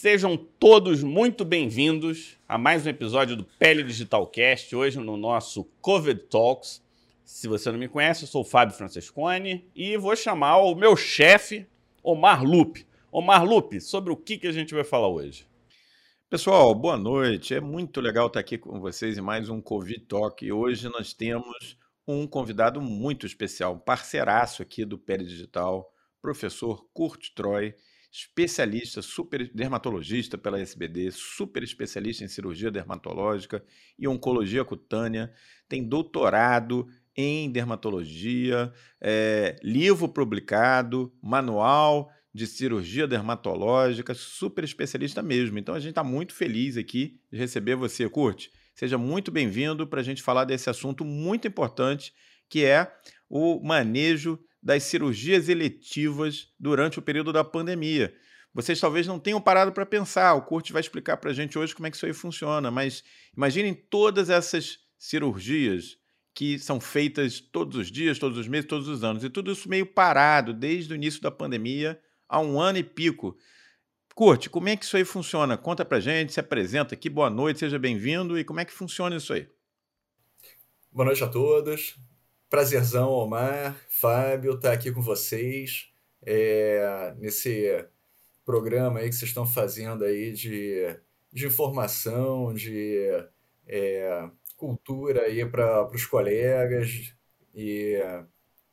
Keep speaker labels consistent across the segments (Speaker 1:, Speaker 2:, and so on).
Speaker 1: Sejam todos muito bem-vindos a mais um episódio do Pele Digital Cast, hoje no nosso Covid Talks. Se você não me conhece, eu sou o Fábio Francescone e vou chamar o meu chefe, Omar Lupe. Omar Lupe, sobre o que, que a gente vai falar hoje?
Speaker 2: Pessoal, boa noite. É muito legal estar aqui com vocês em mais um Covid Talk. E hoje nós temos um convidado muito especial, um parceiraço aqui do Pele Digital, professor Kurt Troy especialista, super dermatologista pela SBD, super especialista em cirurgia dermatológica e oncologia cutânea, tem doutorado em dermatologia, é, livro publicado, manual de cirurgia dermatológica, super especialista mesmo. Então a gente está muito feliz aqui de receber você, Curte. Seja muito bem-vindo para a gente falar desse assunto muito importante que é o manejo das cirurgias eletivas durante o período da pandemia. Vocês talvez não tenham parado para pensar, o Kurt vai explicar para a gente hoje como é que isso aí funciona, mas imaginem todas essas cirurgias que são feitas todos os dias, todos os meses, todos os anos, e tudo isso meio parado desde o início da pandemia há um ano e pico. Kurt, como é que isso aí funciona? Conta para gente, se apresenta aqui, boa noite, seja bem-vindo e como é que funciona isso aí?
Speaker 3: Boa noite a todos. Prazerzão, Omar, Fábio, estar tá aqui com vocês é, nesse programa aí que vocês estão fazendo aí de, de informação, de é, cultura aí para os colegas. E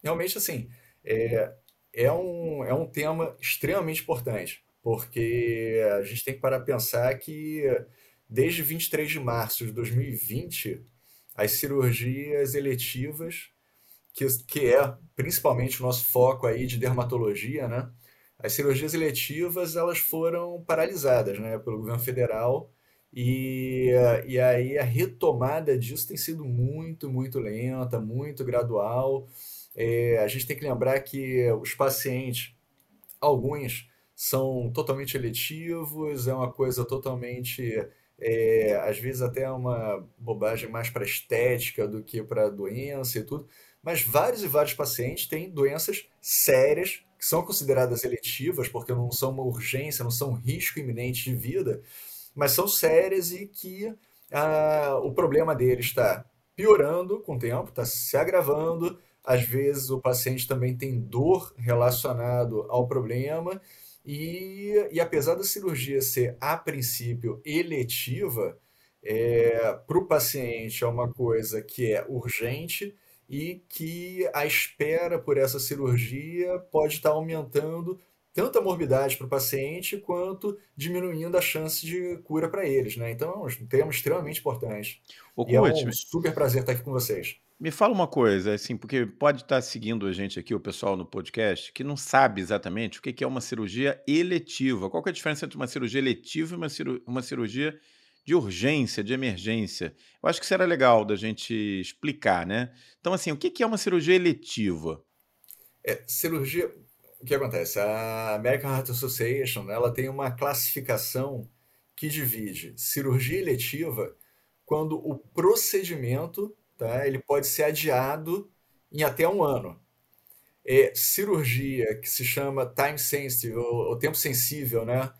Speaker 3: realmente assim é, é, um, é um tema extremamente importante porque a gente tem que parar a pensar que desde 23 de março de 2020 as cirurgias eletivas que, que é principalmente o nosso foco aí de dermatologia, né? As cirurgias eletivas elas foram paralisadas, né, pelo governo federal e, e aí a retomada disso tem sido muito, muito lenta, muito gradual. É, a gente tem que lembrar que os pacientes, alguns são totalmente eletivos, é uma coisa totalmente, é, às vezes até uma bobagem mais para estética do que para doença e tudo mas vários e vários pacientes têm doenças sérias que são consideradas eletivas, porque não são uma urgência, não são um risco iminente de vida, mas são sérias e que ah, o problema dele está piorando com o tempo, está se agravando. Às vezes o paciente também tem dor relacionado ao problema e, e apesar da cirurgia ser a princípio eletiva, é, para o paciente é uma coisa que é urgente e que a espera por essa cirurgia pode estar aumentando tanto a morbidade para o paciente quanto diminuindo a chance de cura para eles, né? Então é um tema extremamente importante. O e é um super prazer estar aqui com vocês.
Speaker 2: Me fala uma coisa, assim, porque pode estar seguindo a gente aqui, o pessoal no podcast, que não sabe exatamente o que é uma cirurgia eletiva. Qual é a diferença entre uma cirurgia eletiva e uma cirurgia de urgência, de emergência. Eu acho que era legal da gente explicar, né? Então, assim, o que é uma cirurgia eletiva?
Speaker 3: É, cirurgia. O que acontece? A American Heart Association ela tem uma classificação que divide cirurgia eletiva quando o procedimento tá, ele pode ser adiado em até um ano. É, cirurgia que se chama time sensitive, ou, ou tempo sensível, né?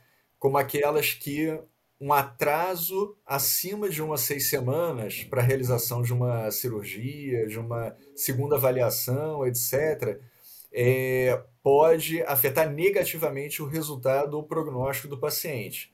Speaker 3: como aquelas que um atraso acima de umas seis semanas para a realização de uma cirurgia, de uma segunda avaliação, etc., é, pode afetar negativamente o resultado ou prognóstico do paciente.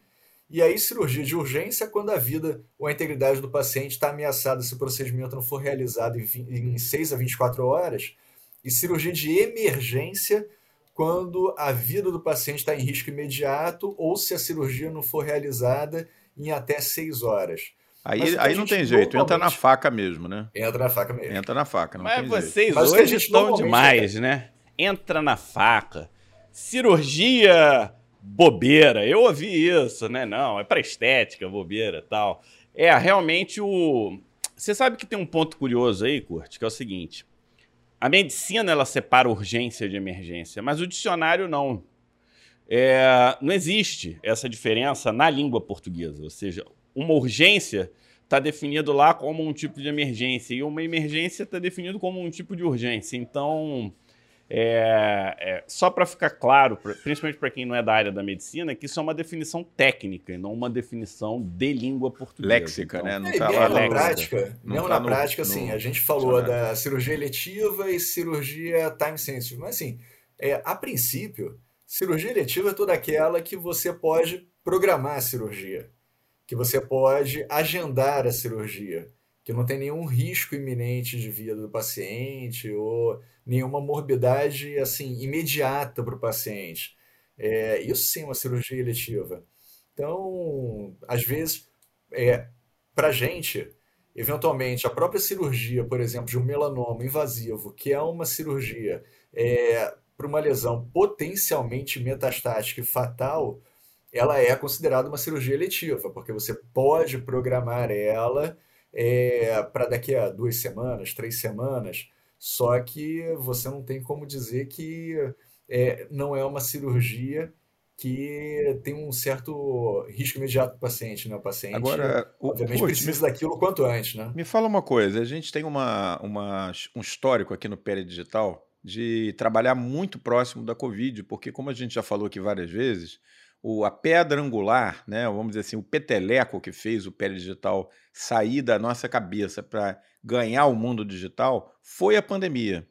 Speaker 3: E aí, cirurgia de urgência, quando a vida ou a integridade do paciente está ameaçada se o procedimento não for realizado em, em 6 a 24 horas. E cirurgia de emergência, quando a vida do paciente está em risco imediato ou se a cirurgia não for realizada em até seis horas.
Speaker 2: Aí, aí não tem jeito, entra na faca mesmo, né?
Speaker 3: Entra na faca mesmo.
Speaker 2: Entra na faca, não
Speaker 1: Mas
Speaker 2: tem
Speaker 1: vocês
Speaker 2: jeito.
Speaker 1: hoje estão demais, né? Entra na faca. Cirurgia bobeira. Eu ouvi isso, né? Não, é para estética, bobeira tal. É, realmente o. Você sabe que tem um ponto curioso aí, Kurt, que é o seguinte: a medicina ela separa urgência de emergência, mas o dicionário não. É, não existe essa diferença na língua portuguesa. Ou seja, uma urgência está definido lá como um tipo de emergência e uma emergência está definido como um tipo de urgência. Então, É, é, só para ficar claro, principalmente para quem não é da área da medicina, que isso é uma definição técnica e não uma definição de língua portuguesa.
Speaker 2: Léxica, então, né?
Speaker 3: Não é, tá lá na prática, não mesmo tá na no, prática, assim, no, a gente falou da cirurgia eletiva e cirurgia time sensitive, mas assim, é, a princípio, cirurgia eletiva é toda aquela que você pode programar a cirurgia, que você pode agendar a cirurgia que não tem nenhum risco iminente de vida do paciente ou nenhuma morbidade assim imediata para o paciente. É, isso sim é uma cirurgia eletiva. Então, às vezes, é, para a gente, eventualmente, a própria cirurgia, por exemplo, de um melanoma invasivo, que é uma cirurgia é, para uma lesão potencialmente metastática e fatal, ela é considerada uma cirurgia eletiva, porque você pode programar ela é, para daqui a duas semanas, três semanas, só que você não tem como dizer que é, não é uma cirurgia que tem um certo risco imediato para o paciente, né? O paciente,
Speaker 2: Agora,
Speaker 3: obviamente, precisa me, daquilo quanto antes, né?
Speaker 2: Me fala uma coisa, a gente tem uma, uma, um histórico aqui no Pele Digital de trabalhar muito próximo da Covid, porque como a gente já falou aqui várias vezes, o, a pedra angular, né, vamos dizer assim, o peteleco que fez o Pele Digital sair da nossa cabeça para ganhar o mundo digital foi a pandemia.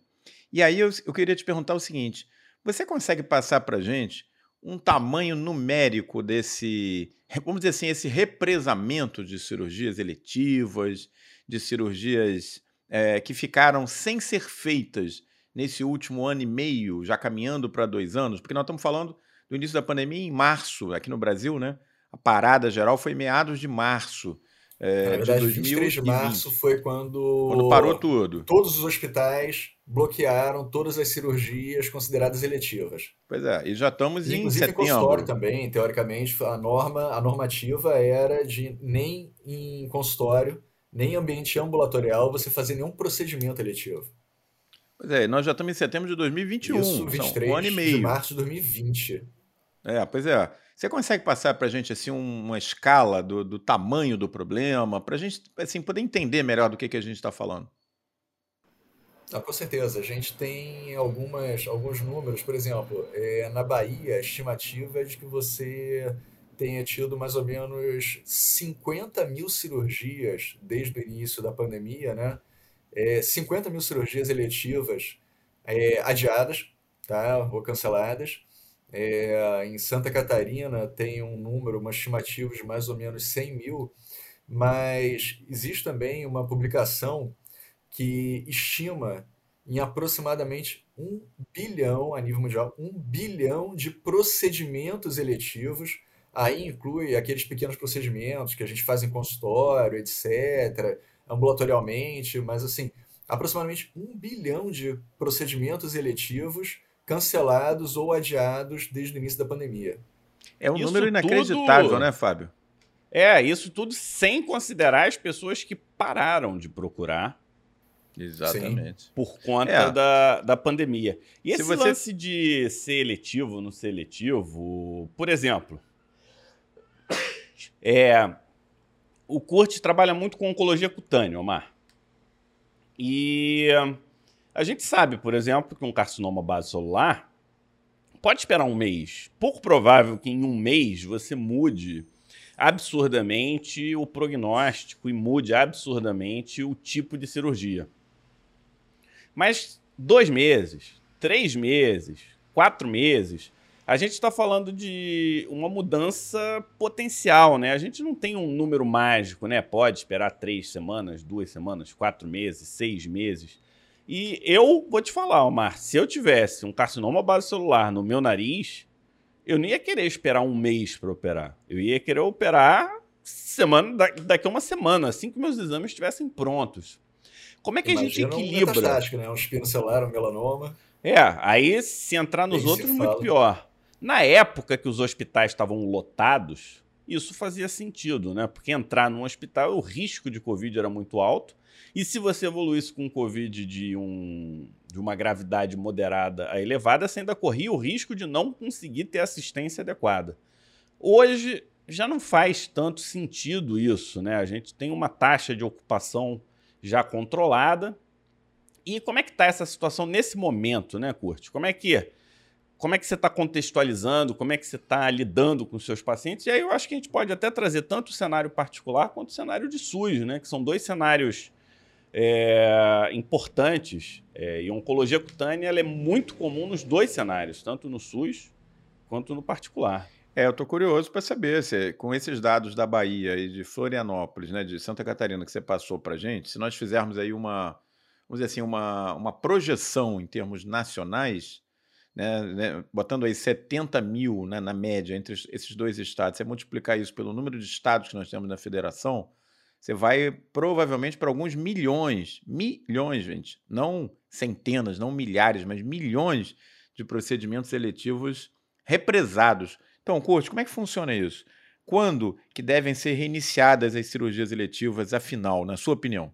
Speaker 2: E aí eu, eu queria te perguntar o seguinte: você consegue passar para a gente um tamanho numérico desse, vamos dizer assim, esse represamento de cirurgias eletivas, de cirurgias é, que ficaram sem ser feitas nesse último ano e meio, já caminhando para dois anos? Porque nós estamos falando do início da pandemia em março, aqui no Brasil, né? A parada geral foi meados de março.
Speaker 3: É, Na verdade, de 23 de março foi quando,
Speaker 2: quando parou tudo.
Speaker 3: Todos os hospitais bloquearam todas as cirurgias consideradas eletivas.
Speaker 2: Pois é, e já estamos
Speaker 3: e,
Speaker 2: em
Speaker 3: inclusive
Speaker 2: setembro.
Speaker 3: Inclusive consultório também, teoricamente, a norma, a normativa era de nem em consultório, nem em ambiente ambulatorial você fazer nenhum procedimento eletivo.
Speaker 2: Pois é, nós já estamos em setembro de 2021, Isso, 23 um ano e meio.
Speaker 3: de março de 2020.
Speaker 2: É, pois é. Você consegue passar para a gente assim uma escala do, do tamanho do problema, para a gente assim, poder entender melhor do que, que a gente está falando?
Speaker 3: Ah, com certeza. A gente tem algumas, alguns números, por exemplo, é, na Bahia, a estimativa é de que você tenha tido mais ou menos 50 mil cirurgias desde o início da pandemia, né? É, 50 mil cirurgias eletivas é, adiadas tá? ou canceladas. É, em Santa Catarina tem um número, uma estimativa de mais ou menos 100 mil, mas existe também uma publicação que estima em aproximadamente um bilhão, a nível mundial, um bilhão de procedimentos eletivos. Aí inclui aqueles pequenos procedimentos que a gente faz em consultório, etc., ambulatorialmente, mas assim, aproximadamente um bilhão de procedimentos eletivos cancelados ou adiados desde o início da pandemia.
Speaker 2: É um isso número inacreditável, tudo... né, Fábio?
Speaker 1: É, isso tudo sem considerar as pessoas que pararam de procurar.
Speaker 2: Exatamente. Sim.
Speaker 1: Por conta é. da, da pandemia. E esse você... lance de ser eletivo ou não ser eletivo, por exemplo, é, o Kurt trabalha muito com oncologia cutânea, Omar. E a gente sabe, por exemplo, que um carcinoma base celular pode esperar um mês. Pouco provável que em um mês você mude absurdamente o prognóstico e mude absurdamente o tipo de cirurgia. Mas dois meses, três meses, quatro meses, a gente está falando de uma mudança potencial, né? A gente não tem um número mágico, né? Pode esperar três semanas, duas semanas, quatro meses, seis meses. E eu vou te falar, Omar, se eu tivesse um carcinoma base celular no meu nariz, eu não ia querer esperar um mês para operar. Eu ia querer operar semana, daqui a uma semana, assim que meus exames estivessem prontos. Como é que Imagina a gente equilibra?
Speaker 3: Um né? Um espino celular, um melanoma.
Speaker 1: É, aí se entrar nos Nem outros, muito pior. Na época que os hospitais estavam lotados, isso fazia sentido, né? Porque entrar num hospital, o risco de Covid era muito alto. E se você evoluísse com Covid de, um, de uma gravidade moderada a elevada, você ainda corria o risco de não conseguir ter assistência adequada. Hoje já não faz tanto sentido isso, né? A gente tem uma taxa de ocupação já controlada E como é que está essa situação nesse momento, né, Curte? Como é que como é que você está contextualizando, como é que você está lidando com os seus pacientes? E aí eu acho que a gente pode até trazer tanto o cenário particular quanto o cenário de SUS, né? Que são dois cenários é, importantes. É, e oncologia cutânea ela é muito comum nos dois cenários, tanto no SUS quanto no particular.
Speaker 2: É, eu estou curioso para saber se, com esses dados da Bahia e de Florianópolis, né, de Santa Catarina que você passou para gente, se nós fizermos aí uma, vamos dizer assim, uma, uma projeção em termos nacionais, né, né, botando aí 70 mil né, na média entre esses dois estados, você multiplicar isso pelo número de estados que nós temos na federação, você vai provavelmente para alguns milhões, milhões, gente, não centenas, não milhares, mas milhões de procedimentos eletivos represados. Então, Curte, como é que funciona isso? Quando que devem ser reiniciadas as cirurgias eletivas, afinal, na sua opinião?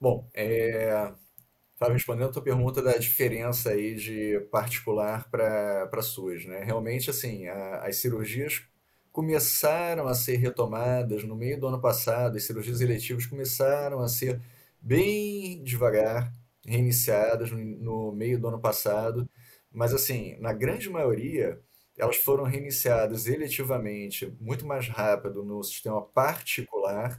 Speaker 3: Bom, é, Fábio, respondendo a tua pergunta da diferença aí de particular para SUS, né? Realmente, assim, a, as cirurgias começaram a ser retomadas no meio do ano passado, as cirurgias eletivas começaram a ser bem devagar reiniciadas no, meio do ano passado, mas assim, na grande maioria, elas foram reiniciadas eletivamente muito mais rápido no sistema particular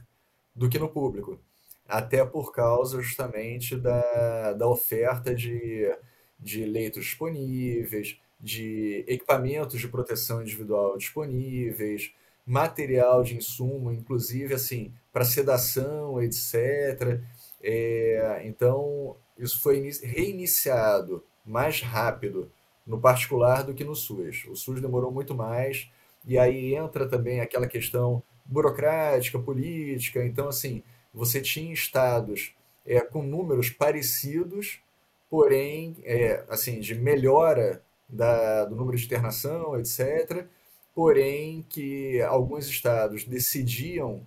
Speaker 3: do que no público até por causa justamente da, da oferta de, de leitos disponíveis, de equipamentos de proteção individual disponíveis, material de insumo, inclusive assim, para sedação, etc. É, então, isso foi reiniciado mais rápido no particular do que no SUS. O SUS demorou muito mais, e aí entra também aquela questão burocrática, política. Então, assim, você tinha estados é, com números parecidos, porém, é, assim, de melhora da, do número de internação, etc., porém que alguns estados decidiam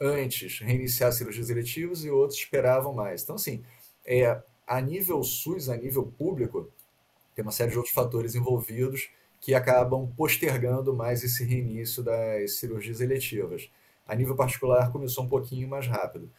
Speaker 3: antes reiniciar cirurgias eletivas e outros esperavam mais. Então, assim, é, a nível SUS, a nível público, tem uma série de outros fatores envolvidos que acabam postergando mais esse reinício das cirurgias eletivas. A nível particular, começou um pouquinho mais rápido.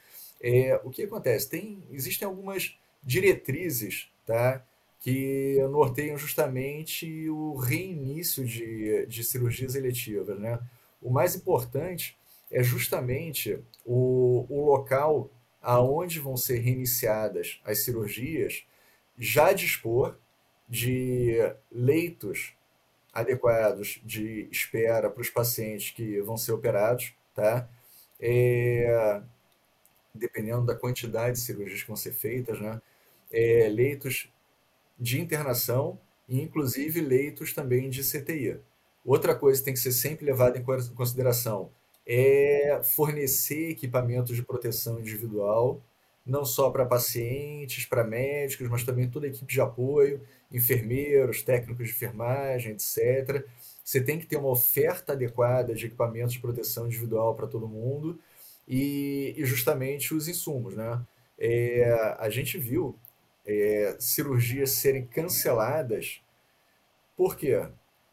Speaker 3: É, o que acontece? Tem, existem algumas diretrizes tá, que norteiam justamente o reinício de, de cirurgias eletivas. Né? O mais importante é justamente o, o local aonde vão ser reiniciadas as cirurgias já dispor de leitos adequados de espera para os pacientes que vão ser operados, tá? É, dependendo da quantidade de cirurgias que vão ser feitas, né? É, leitos de internação e inclusive leitos também de CTI. Outra coisa que tem que ser sempre levada em consideração é fornecer equipamentos de proteção individual, não só para pacientes, para médicos, mas também toda a equipe de apoio, enfermeiros, técnicos de enfermagem, etc. Você tem que ter uma oferta adequada de equipamentos de proteção individual para todo mundo e, e, justamente os insumos. Né? É, a gente viu é, cirurgias serem canceladas, por quê?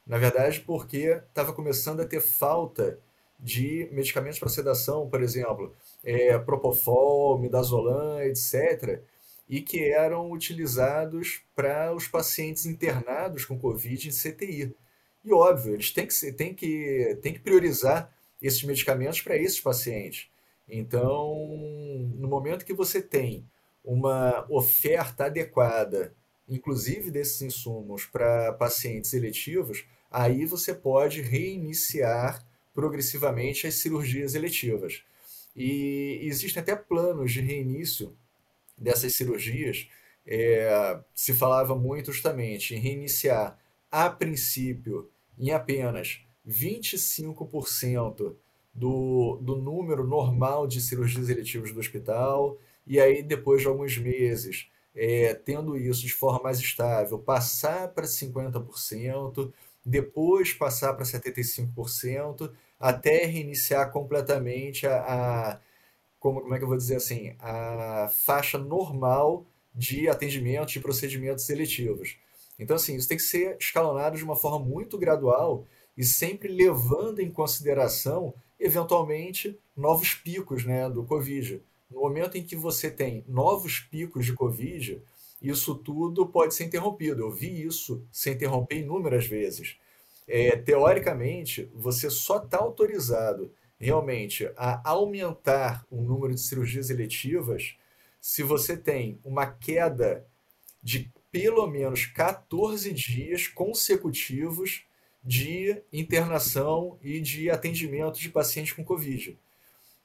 Speaker 3: Na verdade, porque estava começando a ter falta de medicamentos para sedação, por exemplo, é, Propofol, Midazolam, etc., e que eram utilizados para os pacientes internados com Covid em CTI. E óbvio, eles têm que, têm que, têm que priorizar esses medicamentos para esses pacientes. Então, no momento que você tem uma oferta adequada, inclusive desses insumos para pacientes eletivos, aí você pode reiniciar progressivamente as cirurgias eletivas. E existem até planos de reinício dessas cirurgias. É, se falava muito justamente em reiniciar a princípio em apenas 25% do, do número normal de cirurgias eletivas do hospital, e aí depois de alguns meses, é, tendo isso de forma mais estável, passar para 50%, depois passar para 75%, até reiniciar completamente a, a como, como é que eu vou dizer assim, a faixa normal de atendimento de procedimentos seletivos. Então, assim, isso tem que ser escalonado de uma forma muito gradual e sempre levando em consideração, eventualmente, novos picos né, do Covid. No momento em que você tem novos picos de Covid, isso tudo pode ser interrompido. Eu vi isso se interromper inúmeras vezes. É, teoricamente, você só está autorizado realmente a aumentar o número de cirurgias eletivas se você tem uma queda de pelo menos 14 dias consecutivos de internação e de atendimento de pacientes com Covid.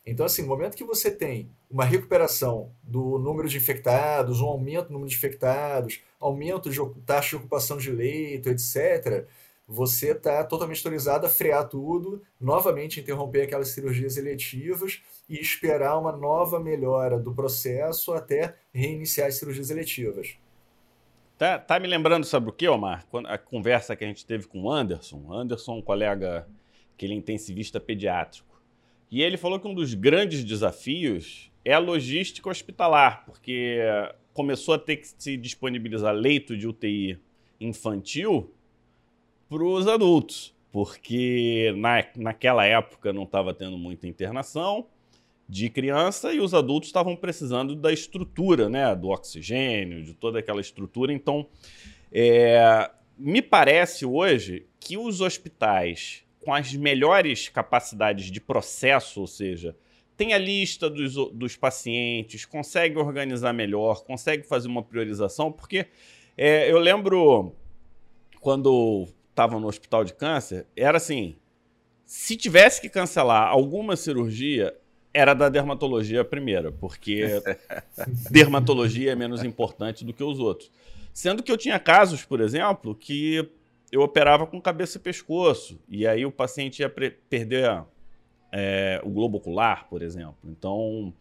Speaker 3: Então, assim, no momento que você tem uma recuperação do número de infectados, um aumento do número de infectados, aumento de taxa de ocupação de leito, etc., você está totalmente autorizado a frear tudo, novamente interromper aquelas cirurgias eletivas e esperar uma nova melhora do processo até reiniciar as cirurgias eletivas.
Speaker 1: Tá, tá me lembrando, sabe o que, Omar? A conversa que a gente teve com o Anderson. Anderson, um colega é intensivista pediátrico. E ele falou que um dos grandes desafios é a logística hospitalar, porque começou a ter que se disponibilizar leito de UTI infantil para os adultos, porque na, naquela época não estava tendo muita internação de criança e os adultos estavam precisando da estrutura, né, do oxigênio, de toda aquela estrutura. Então, é, me parece hoje que os hospitais com as melhores capacidades de processo, ou seja, tem a lista dos, dos pacientes, consegue organizar melhor, consegue fazer uma priorização, porque é, eu lembro quando estava no hospital de câncer, era assim, se tivesse que cancelar alguma cirurgia, era da dermatologia primeira, porque dermatologia é menos importante do que os outros. Sendo que eu tinha casos, por exemplo, que eu operava com cabeça e pescoço, e aí o paciente ia perder é, o globo ocular, por exemplo. Então,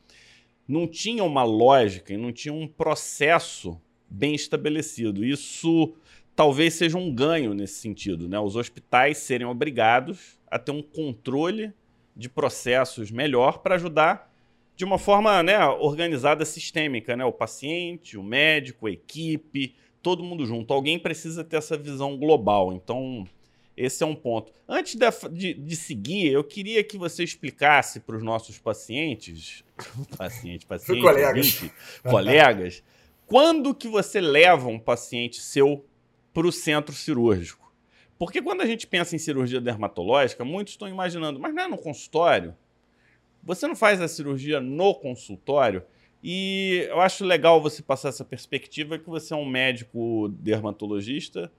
Speaker 1: não tinha uma lógica e não tinha um processo bem estabelecido. Isso talvez seja um ganho nesse sentido, né? Os hospitais serem obrigados a ter um controle de processos melhor para ajudar de uma forma né, organizada, sistêmica, né? O paciente, o médico, a equipe, todo mundo junto. Alguém precisa ter essa visão global. Então, esse é um ponto. Antes de, de, de seguir, eu queria que você explicasse para os nossos pacientes, paciente, paciente, colegas, colegas, quando que você leva um paciente seu para o centro cirúrgico? Porque quando a gente pensa em cirurgia dermatológica, muitos estão imaginando, mas não é no consultório? Você não faz a cirurgia no consultório? E eu acho legal você passar essa perspectiva que você é um médico dermatologista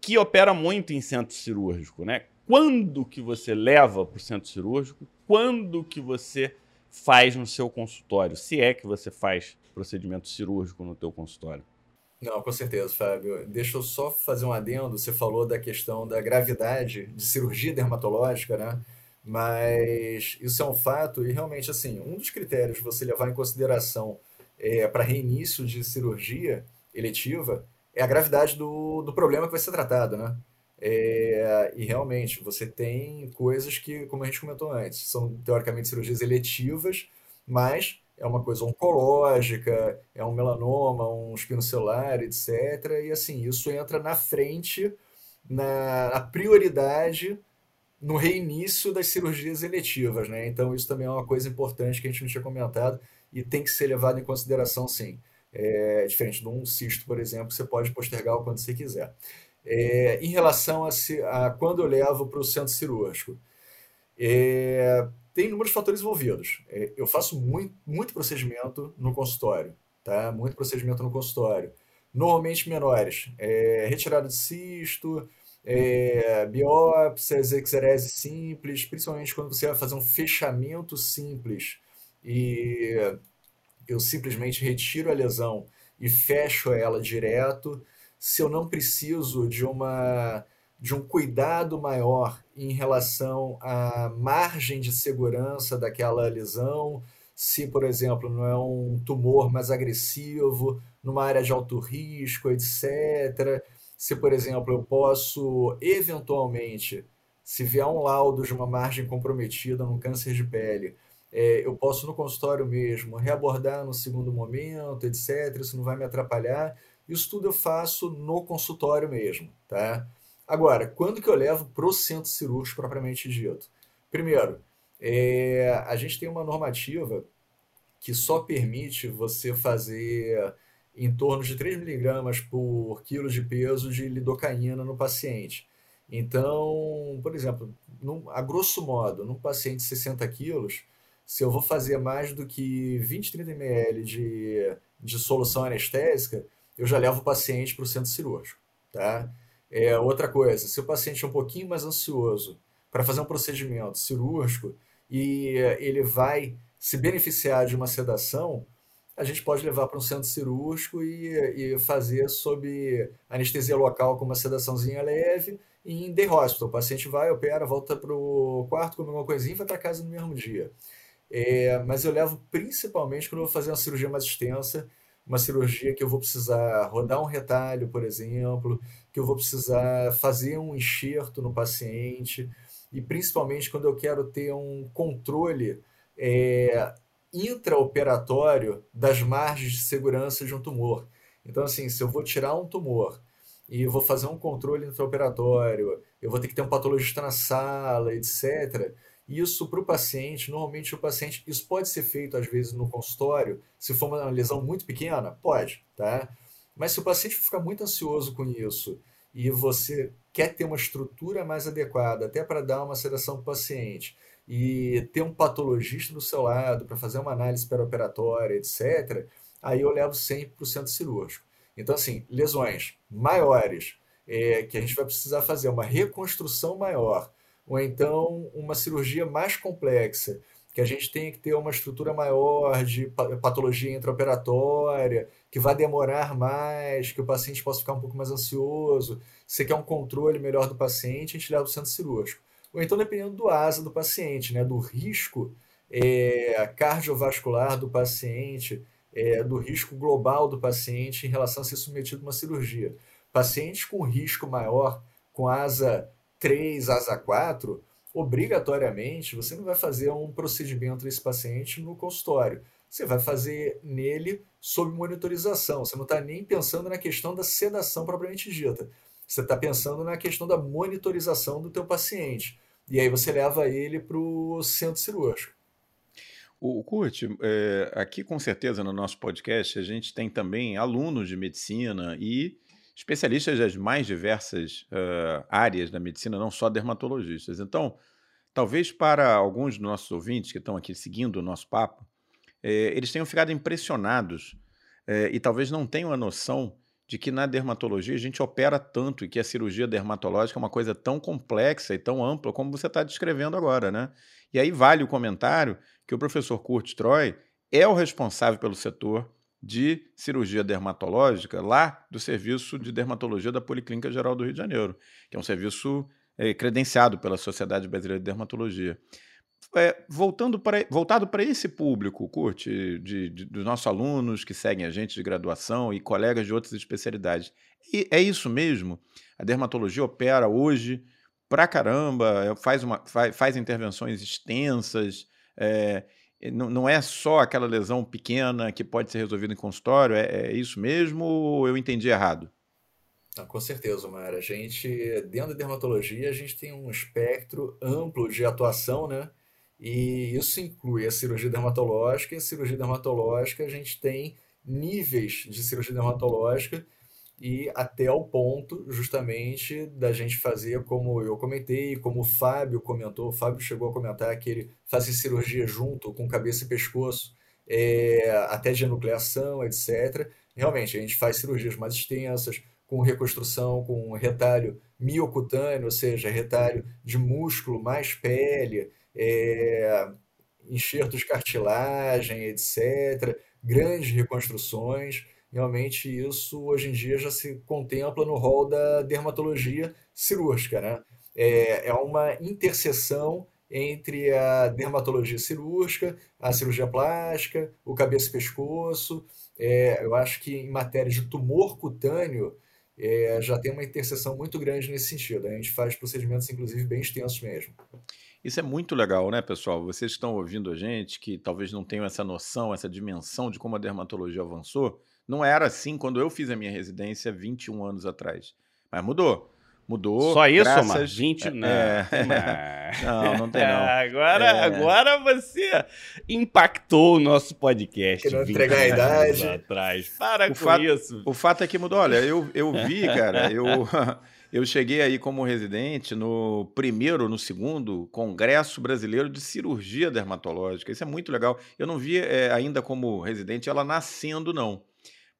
Speaker 1: que opera muito em centro cirúrgico, né? Quando que você leva para o centro cirúrgico? Quando que você faz no seu consultório? Se é que você faz procedimento cirúrgico no teu consultório.
Speaker 3: Não, com certeza, Fábio. Deixa eu só fazer um adendo. Você falou da questão da gravidade de cirurgia dermatológica, né? Mas isso é um fato e realmente, assim, um dos critérios você levar em consideração é, para reinício de cirurgia eletiva é a gravidade do, do problema que vai ser tratado, né? É, e realmente, você tem coisas que, como a gente comentou antes, são teoricamente cirurgias eletivas, mas é uma coisa oncológica, é um melanoma, um espinocelular, etc. E assim, isso entra na frente, na, na prioridade no reinício das cirurgias eletivas, né? Então isso também é uma coisa importante que a gente não tinha comentado e tem que ser levado em consideração, sim. É, diferente de um cisto, por exemplo, você pode postergar o quando você quiser. É, em relação a, a, quando eu levo para o centro cirúrgico, é, tem inúmeros fatores envolvidos. É, eu faço muito, muito procedimento no consultório, tá? Muito procedimento no consultório. Normalmente menores. É, retirada de cisto, é, biópsias, exerese simples, principalmente quando você vai fazer um fechamento simples e eu simplesmente retiro a lesão e fecho ela direto. Se eu não preciso de uma de um cuidado maior em relação à margem de segurança daquela lesão, se, por exemplo, não é um tumor mais agressivo, numa área de alto risco, etc. Se, por exemplo, eu posso, eventualmente, se vier um laudo de uma margem comprometida num câncer de pele, é, eu posso no consultório mesmo reabordar no segundo momento, etc. Isso não vai me atrapalhar. Isso tudo eu faço no consultório mesmo, tá? Agora, quando que eu levo para o centro cirúrgico propriamente dito? Primeiro, é, a gente tem uma normativa que só permite você fazer em torno de 3 miligramas por quilo de peso de lidocaína no paciente. Então, por exemplo, num, a grosso modo, num paciente de 60 quilos, se eu vou fazer mais do que 20, 30 ml de, de solução anestésica, eu já levo o paciente para o centro cirúrgico. Tá? É, outra coisa, se o paciente é um pouquinho mais ansioso para fazer um procedimento cirúrgico e ele vai se beneficiar de uma sedação, a gente pode levar para um centro cirúrgico e, e fazer sob anestesia local com uma sedaçãozinha leve e em day hospital. O paciente vai, opera, volta para o quarto, come uma coisinha e vai para casa no mesmo dia. É, mas eu levo principalmente quando eu vou fazer uma cirurgia mais extensa, uma cirurgia que eu vou precisar rodar um retalho, por exemplo, que eu vou precisar fazer um enxerto no paciente, e principalmente quando eu quero ter um controle é, intraoperatório das margens de segurança de um tumor. Então, assim, se eu vou tirar um tumor e vou fazer um controle intraoperatório, eu vou ter que ter um patologista na sala, etc. Isso para o paciente, normalmente o paciente, isso pode ser feito às vezes no consultório, se for uma lesão muito pequena, pode, tá? Mas se o paciente ficar muito ansioso com isso e você quer ter uma estrutura mais adequada, até para dar uma sedação para o paciente, e ter um patologista do seu lado para fazer uma análise perioperatória, etc., aí eu levo sempre para o centro cirúrgico. Então, assim, lesões maiores, é, que a gente vai precisar fazer uma reconstrução maior, ou então uma cirurgia mais complexa, que a gente tem que ter uma estrutura maior de patologia intraoperatória, que vai demorar mais, que o paciente possa ficar um pouco mais ansioso. Você quer um controle melhor do paciente, a gente leva para o centro cirúrgico ou então dependendo do asa do paciente, né, do risco é, cardiovascular do paciente, é, do risco global do paciente em relação a ser submetido a uma cirurgia. Pacientes com risco maior, com asa 3, asa 4, obrigatoriamente você não vai fazer um procedimento nesse paciente no consultório. Você vai fazer nele sob monitorização. Você não está nem pensando na questão da sedação propriamente dita. Você está pensando na questão da monitorização do teu paciente. E aí você leva ele para o centro cirúrgico.
Speaker 2: O Kurt, é, aqui com certeza no nosso podcast a gente tem também alunos de medicina e especialistas das mais diversas uh, áreas da medicina, não só dermatologistas. Então, talvez para alguns dos nossos ouvintes que estão aqui seguindo o nosso papo, é, eles tenham ficado impressionados é, e talvez não tenham a noção de que na dermatologia a gente opera tanto e que a cirurgia dermatológica é uma coisa tão complexa e tão ampla como você está descrevendo agora, né? E aí vale o comentário que o professor Kurt Troy é o responsável pelo setor de cirurgia dermatológica lá do Serviço de Dermatologia da Policlínica Geral do Rio de Janeiro, que é um serviço é, credenciado pela Sociedade Brasileira de Dermatologia é, voltando voltado para esse público, Curte, de, de, dos nossos alunos que seguem a gente de graduação e colegas de outras especialidades. E é isso mesmo? A dermatologia opera hoje pra caramba, é, faz, uma, faz, faz intervenções extensas, é, não, não, é só aquela lesão pequena que pode ser resolvida em consultório, é, é isso mesmo ou eu entendi errado?
Speaker 3: Ah, com certeza, Mara. A gente, dentro da dermatologia, a gente tem um espectro amplo de atuação, né? E isso inclui a cirurgia dermatológica, e a cirurgia dermatológica a gente tem níveis de cirurgia dermatológica e até o ponto justamente da gente fazer como eu comentei, como o Fábio comentou, o Fábio chegou a comentar que ele fazia cirurgia junto com cabeça e pescoço, é, até de enucleação, etc. Realmente, a gente faz cirurgias mais extensas, com reconstrução, com retalho miocutâneo, ou seja, retalho de músculo mais pele, é, enxertos de cartilagem, etc., grandes reconstruções. Realmente, isso hoje em dia já se contempla no rol da dermatologia cirúrgica. Né? É, é uma interseção entre a dermatologia cirúrgica, a cirurgia plástica, o cabeça e pescoço. É, eu acho que em matéria de tumor cutâneo, é, já tem uma interseção muito grande nesse sentido. A gente faz procedimentos, inclusive, bem extensos mesmo.
Speaker 2: Isso é muito legal, né, pessoal? Vocês estão ouvindo a gente, que talvez não tenham essa noção, essa dimensão de como a dermatologia avançou. Não era assim quando eu fiz a minha residência 21 anos atrás. Mas mudou. Mudou.
Speaker 1: Só isso,
Speaker 2: graças...
Speaker 1: mano? 20? Não.
Speaker 2: É... não, não tem não.
Speaker 1: Agora, é... agora você impactou o nosso podcast.
Speaker 3: Querendo entregar a idade.
Speaker 1: Atrás. Para
Speaker 2: o
Speaker 1: com
Speaker 2: fato,
Speaker 1: isso.
Speaker 2: O fato é que mudou. Olha, eu, eu vi, cara, eu, eu cheguei aí como residente no primeiro, no segundo Congresso Brasileiro de Cirurgia Dermatológica. Isso é muito legal. Eu não vi é, ainda como residente ela nascendo, não.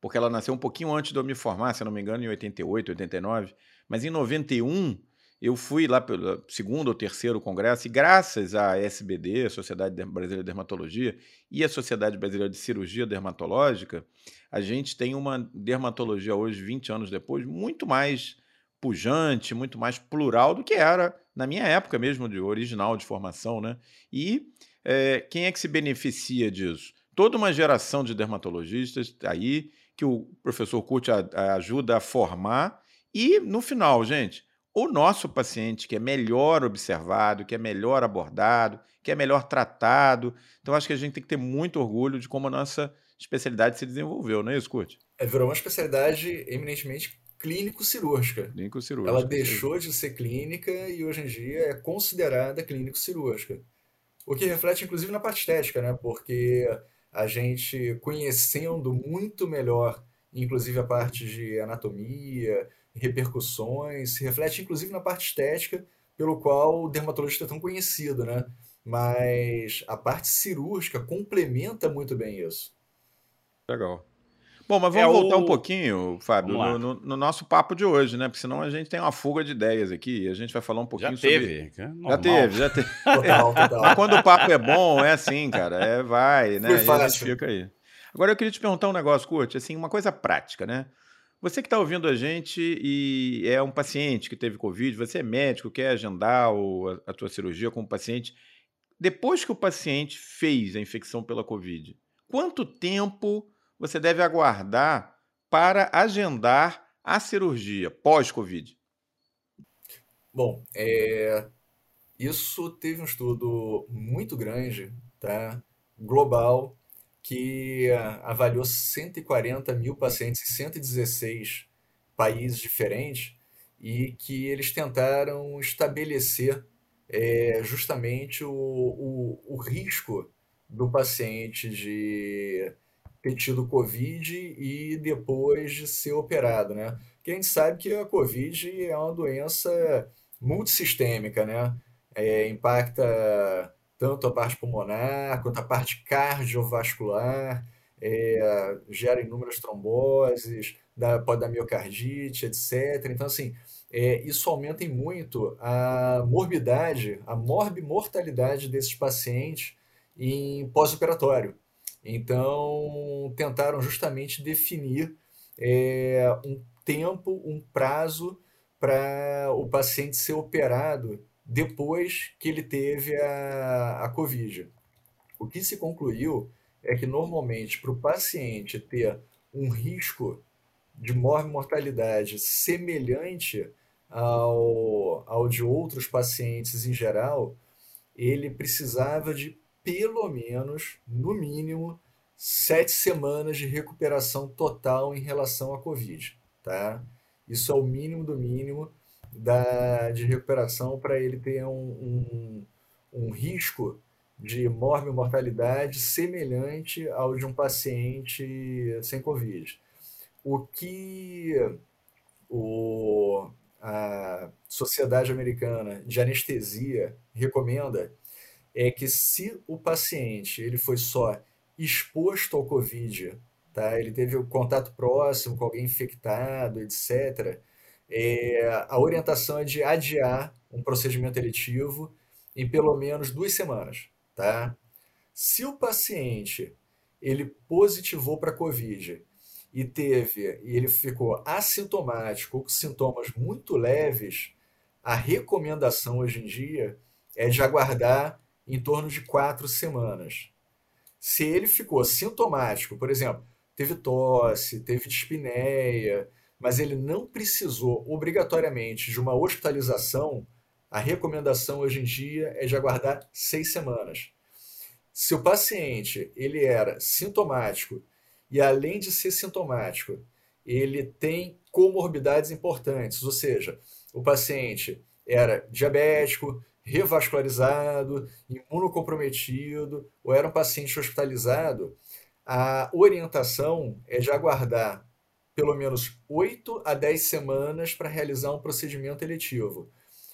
Speaker 2: Porque ela nasceu um pouquinho antes de eu me formar, se eu não me engano, em 88, 89. Mas em 91, eu fui lá pelo segundo ou terceiro congresso, e graças à SBD, Sociedade Brasileira de Dermatologia, e à Sociedade Brasileira de Cirurgia Dermatológica, a gente tem uma dermatologia hoje, 20 anos depois, muito mais pujante, muito mais plural do que era na minha época mesmo, de original de formação, né? E é, quem é que se beneficia disso? Toda uma geração de dermatologistas aí que o professor Curti ajuda a formar e no final, gente, o nosso paciente que é melhor observado, que é melhor abordado, que é melhor tratado. Então, acho que a gente tem que ter muito orgulho de como a nossa especialidade se desenvolveu, não é isso, Kurt?
Speaker 3: É, virou uma especialidade eminentemente clínico-cirúrgica.
Speaker 2: Clínico-cirúrgica.
Speaker 3: Ela deixou de ser clínica e hoje em dia é considerada clínico-cirúrgica. O que reflete, inclusive, na parte estética, né? Porque a gente, conhecendo muito melhor, inclusive, a parte de anatomia, repercussões, se reflete inclusive na parte estética, pelo qual o dermatologista é tão conhecido, né? Mas a parte cirúrgica complementa muito bem isso.
Speaker 2: Legal. Bom, mas vamos é voltar o... um pouquinho, Fábio, no, no, no, nosso papo de hoje, né? Porque senão a gente tem uma fuga de ideias aqui e a gente vai falar um pouquinho
Speaker 1: já teve,
Speaker 2: sobre. É já teve, já teve.
Speaker 3: Total, total.
Speaker 2: Mas quando o papo é bom, é assim, cara. É, vai, né?
Speaker 3: Fácil.
Speaker 2: a gente fica aí. Agora eu queria te perguntar um negócio, Curte, assim, uma coisa prática, né? Você que está ouvindo a gente e é um paciente que teve Covid, você é médico, quer agendar o, a, a tua cirurgia com o paciente. Depois que o paciente fez a infecção pela Covid, quanto tempo você deve aguardar para agendar a cirurgia pós-Covid?
Speaker 3: Bom, é, isso teve um estudo muito grande, tá? global, que avaliou 140 mil pacientes em 116 países diferentes e que eles tentaram estabelecer é, justamente o, o, o, risco do paciente de ter tido Covid e depois de ser operado, né? Porque a gente sabe que a Covid é uma doença multissistêmica, né? É, impacta tanto a parte pulmonar quanto a parte cardiovascular, é, gera inúmeras tromboses, dá, pode dar miocardite, etc. Então, assim, é, isso aumenta em muito a morbidade, a morbimortalidade desses pacientes em pós-operatório. Então, tentaram justamente definir é, um tempo, um prazo para o paciente ser operado depois que ele teve a, a Covid. O que se concluiu é que normalmente para o paciente ter um risco de mortalidade semelhante ao, ao de outros pacientes em geral, ele precisava de pelo menos, no mínimo, sete semanas de recuperação total em relação à Covid. Tá? Isso é o mínimo do mínimo da, de recuperação para ele ter um, um, um risco de mortalidade semelhante ao de um paciente sem Covid. O que o, a Sociedade Americana de Anestesia recomenda é que se o paciente ele foi só exposto ao Covid, tá? ele teve o contato próximo com alguém infectado, etc., é, a orientação é de adiar um procedimento eletivo em pelo menos duas semanas. Tá? Se o paciente ele positivou para COVID e teve e ele ficou assintomático com sintomas muito leves, a recomendação hoje em dia é de aguardar em torno de quatro semanas. Se ele ficou sintomático, por exemplo, teve tosse, teve dispneia, mas ele não precisou obrigatoriamente de uma hospitalização, a recomendação hoje em dia é de aguardar seis semanas. Se o paciente ele era sintomático e além de ser sintomático, ele tem comorbidades importantes, ou seja, o paciente era diabético, revascularizado, imunocomprometido ou era um paciente hospitalizado, a orientação é de aguardar pelo menos 8 a 10 semanas para realizar um procedimento eletivo.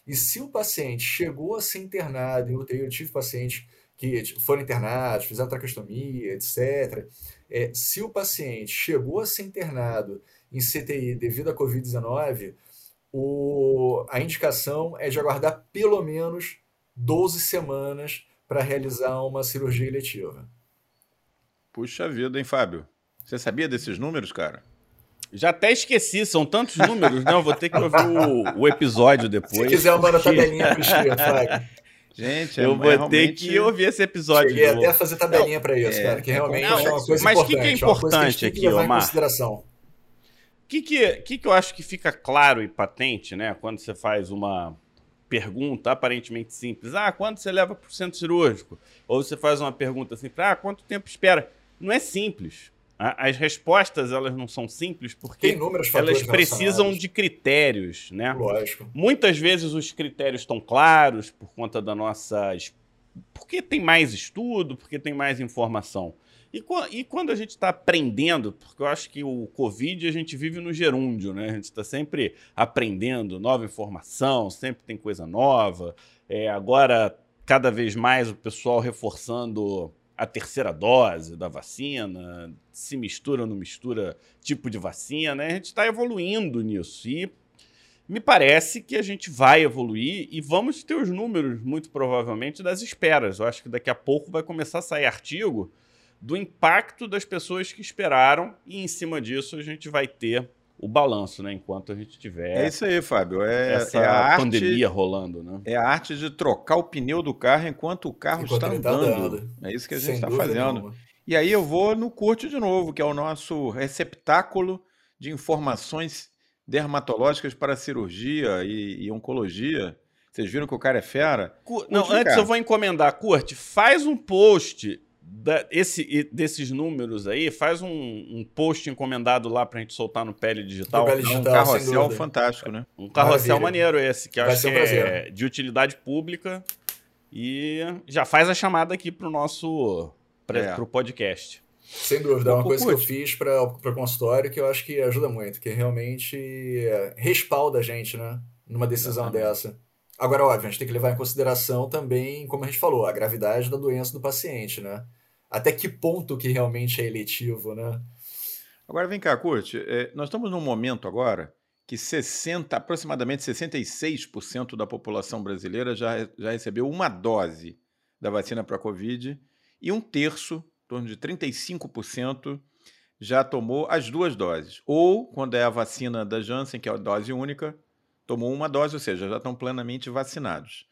Speaker 3: E se o paciente chegou a ser internado em UTI, eu tive pacientes que foram internados, fizeram tracostomia, etc. É, se o paciente chegou a ser internado em CTI devido à Covid-19, a indicação é de aguardar pelo menos 12 semanas para realizar uma cirurgia eletiva.
Speaker 2: Puxa vida, hein, Fábio? Você sabia desses números, cara?
Speaker 1: Já até esqueci, são tantos números, né? Eu vou ter que ouvir o, o episódio depois. Se
Speaker 3: quiser, eu mando tabelinha pro
Speaker 1: Gente, é, eu vou é ter que ouvir esse episódio.
Speaker 3: Cheguei até a fazer tabelinha para isso, é, cara, que realmente não, é uma coisa
Speaker 1: mas
Speaker 3: importante. Mas o que,
Speaker 1: que, é importante aqui, Omar? O que, que, que, que eu acho que fica claro e patente, né? Quando você faz uma pergunta aparentemente simples. Ah, quanto você leva para o centro cirúrgico? Ou você faz uma pergunta simples. Ah, quanto tempo espera? Não é simples. As respostas elas não são simples porque elas precisam de critérios, né?
Speaker 3: Lógico.
Speaker 1: Muitas vezes os critérios estão claros por conta da nossa porque tem mais estudo, porque tem mais informação. E, e quando a gente está aprendendo, porque eu acho que o Covid a gente vive no gerúndio, né? A gente está sempre aprendendo nova informação, sempre tem coisa nova. É, agora, cada vez mais o pessoal reforçando a terceira dose da vacina, se mistura ou não mistura tipo de vacina, né? A gente está evoluindo nisso e me parece que a gente vai evoluir e vamos ter os números, muito provavelmente, das esperas. Eu acho que daqui a pouco vai começar a sair artigo do impacto das pessoas que esperaram e em cima disso a gente vai ter o balanço, né? Enquanto a gente tiver.
Speaker 2: É isso aí, Fábio. É,
Speaker 1: essa
Speaker 2: é
Speaker 1: a pandemia arte, rolando, né?
Speaker 2: É a arte de trocar o pneu do carro enquanto o carro enquanto está tá andando. Tá é isso que a gente está fazendo. Nenhuma. E aí eu vou no curte de novo, que é o nosso receptáculo de informações dermatológicas para cirurgia e, e oncologia. Vocês viram que o cara é fera?
Speaker 1: Não, antes eu vou encomendar, curte, faz um post da, esse, desses números aí, faz um, um, post encomendado lá pra gente soltar no Pele Digital.
Speaker 2: Pele Digital um carrossel fantástico, né?
Speaker 1: Um carrossel Maravilha. maneiro esse, que eu acho que é de utilidade pública. E já faz a chamada aqui pro nosso pra, é. pro podcast.
Speaker 3: Sem dúvida, é uma coisa que eu fiz para o consultório que eu acho que ajuda muito, que realmente é, respalda a gente, né? Numa decisão Exatamente. dessa. Agora, óbvio, a gente tem que levar em consideração também, como a gente falou, a gravidade da doença do paciente, né? Até que ponto que realmente é eletivo, né?
Speaker 2: Agora vem cá, Curte, é, nós estamos num momento agora que 60, aproximadamente 66% da população brasileira já, já recebeu uma dose da vacina para a Covid e um terço, em torno de 35%, já tomou as duas doses. Ou, quando é a vacina da Janssen, que é a dose única, tomou uma dose, ou seja, já estão plenamente vacinados.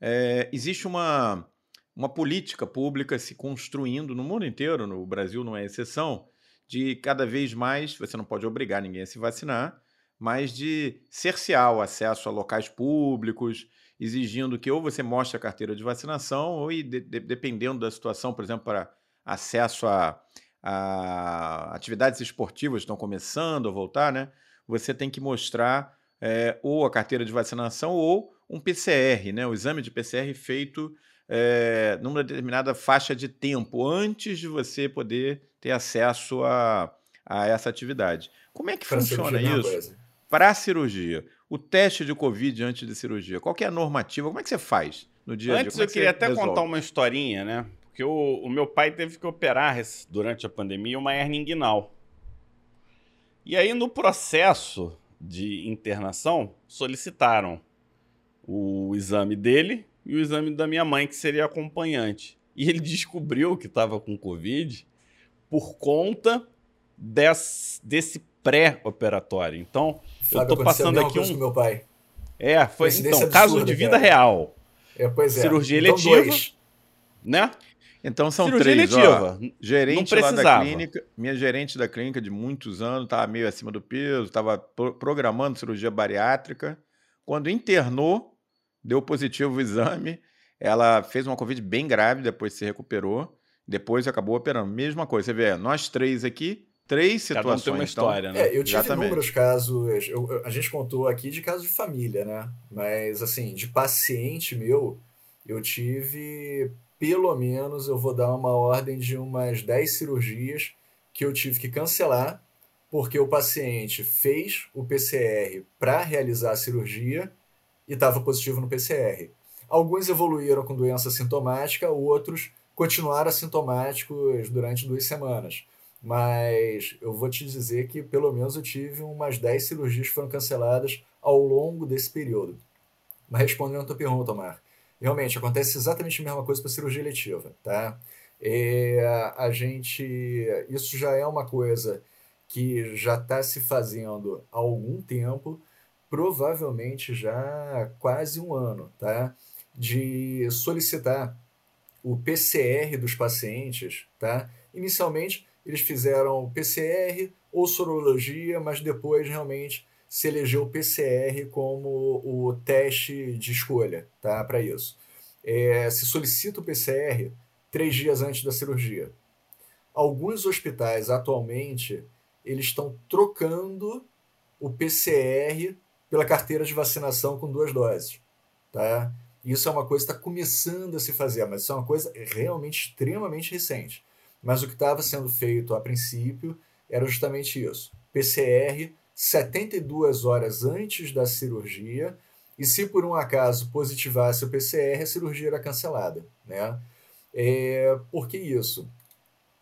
Speaker 2: É, existe uma, uma política pública se construindo no mundo inteiro, no Brasil não é exceção, de cada vez mais, você não pode obrigar ninguém a se vacinar, mas de cercear o acesso a locais públicos, exigindo que ou você mostre a carteira de vacinação, ou, de, de, dependendo da situação, por exemplo, para acesso a, a atividades esportivas estão começando a voltar, né? Você tem que mostrar é, ou a carteira de vacinação ou um PCR, né? O exame de PCR feito é, numa determinada faixa de tempo antes de você poder ter acesso a, a essa atividade. Como é que pra funciona é isso? Para a cirurgia, o teste de Covid antes de cirurgia, qual é a normativa? Como é que você faz no dia
Speaker 1: a dia? Antes
Speaker 2: é
Speaker 1: eu queria até resolve? contar uma historinha, né? Porque o, o, meu pai teve que operar durante a pandemia uma hernia inguinal. E aí, no processo de internação, solicitaram o exame dele e o exame da minha mãe, que seria acompanhante. E ele descobriu que estava com Covid por conta desse, desse pré-operatório. Então, Sabe, eu estou passando aqui um.
Speaker 3: meu pai.
Speaker 1: É, foi então, absurda, caso de vida cara. real.
Speaker 3: É, pois é.
Speaker 1: Cirurgia então, eletiva. Dois. Né?
Speaker 2: Então são Cirurgia três. Eletiva. Ó, gerente lá da clínica, minha gerente da clínica de muitos anos, estava meio acima do peso, estava pro programando cirurgia bariátrica. Quando internou, deu positivo o exame. Ela fez uma Covid bem grave, depois se recuperou. Depois acabou operando. Mesma coisa, você vê, nós três aqui, Três situações.
Speaker 1: Cada um tem uma
Speaker 2: então.
Speaker 1: história, né?
Speaker 3: É, eu tive
Speaker 2: Exatamente.
Speaker 3: inúmeros casos, eu- a gente contou aqui de casos de família, né? Mas, assim, de paciente meu, eu tive, pelo menos, eu vou dar uma ordem de umas 10 cirurgias que eu tive que cancelar, porque o paciente fez o PCR para realizar a cirurgia e estava positivo no PCR. Alguns evoluíram com doença sintomática, outros continuaram assintomáticos durante duas semanas. Mas eu vou te dizer que pelo menos eu tive umas 10 cirurgias que foram canceladas ao longo desse período. Mas respondendo a tua pergunta, Omar, realmente acontece exatamente a mesma coisa para cirurgia eletiva, tá? É, a gente, isso já é uma coisa que já está se fazendo há algum tempo, provavelmente já quase um ano, tá? De solicitar o PCR dos pacientes, tá? Inicialmente eles fizeram PCR ou sorologia, mas depois realmente se elegeu o PCR como o teste de escolha, tá? Para isso. É, se solicita o PCR três dias antes da cirurgia. Alguns hospitais atualmente eles estão trocando o PCR pela carteira de vacinação com duas doses, tá? Isso é uma coisa que está começando a se fazer, mas isso é uma coisa realmente extremamente recente. Mas o que estava sendo feito a princípio era justamente isso: PCR 72 horas antes da cirurgia, e se por um acaso positivasse o PCR, a cirurgia era cancelada. Né? É, por que isso?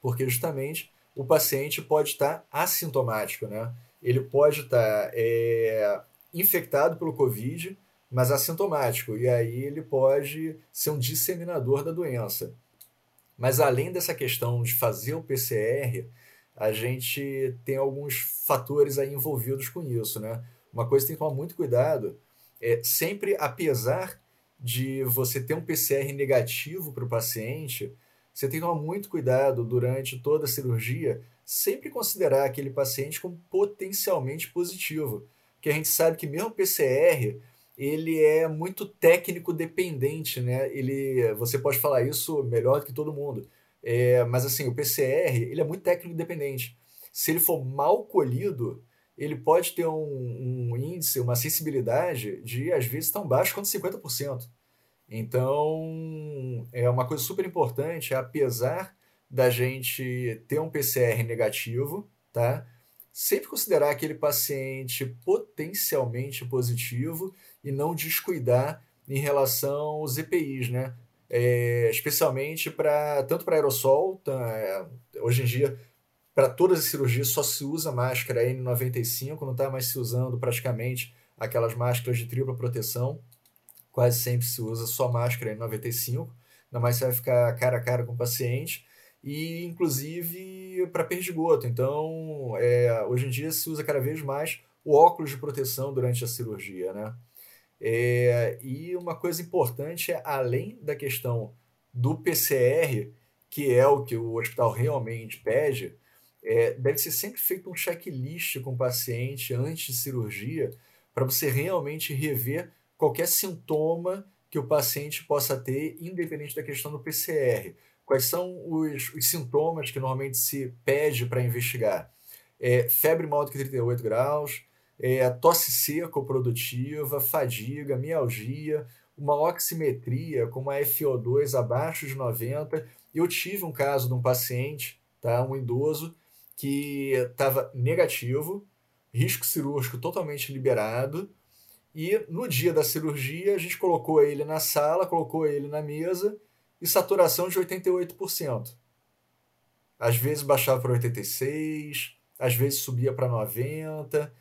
Speaker 3: Porque justamente o paciente pode estar assintomático, né? ele pode estar é, infectado pelo Covid, mas assintomático, e aí ele pode ser um disseminador da doença. Mas além dessa questão de fazer o PCR, a gente tem alguns fatores aí envolvidos com isso, né? Uma coisa que tem que tomar muito cuidado é sempre, apesar de você ter um PCR negativo para o paciente, você tem que tomar muito cuidado durante toda a cirurgia, sempre considerar aquele paciente como potencialmente positivo, porque a gente sabe que mesmo o PCR ele é muito técnico dependente, né? Ele, você pode falar isso melhor do que todo mundo. É, mas assim, o PCR ele é muito técnico dependente. Se ele for mal colhido, ele pode ter um, um índice, uma sensibilidade de às vezes tão baixo quanto 50%. Então, é uma coisa super importante, apesar da gente ter um PCR negativo, tá? Sempre considerar aquele paciente potencialmente positivo e não descuidar em relação aos EPIs, né? É, especialmente para tanto para aerossol, tá, é, hoje em dia para todas as cirurgias só se usa máscara N95, não está mais se usando praticamente aquelas máscaras de tripla proteção, quase sempre se usa só máscara N95, ainda mais você vai ficar cara a cara com o paciente, e inclusive para perdigoto. Então, é, hoje em dia se usa cada vez mais o óculos de proteção durante a cirurgia, né? É, e uma coisa importante é, além da questão do PCR, que é o que o hospital realmente pede, é, deve ser sempre feito um checklist com o paciente antes de cirurgia para você realmente rever qualquer sintoma que o paciente possa ter, independente da questão do PCR. Quais são os, os sintomas que normalmente se pede para investigar? É, febre maior do que 38 graus, é, tosse seca ou produtiva, fadiga, mialgia, uma oximetria com uma FO2 abaixo de 90. Eu tive um caso de um paciente, tá, um idoso, que estava negativo, risco cirúrgico totalmente liberado, e no dia da cirurgia a gente colocou ele na sala, colocou ele na mesa e saturação de 88%. Às vezes baixava para 86, às vezes subia para 90,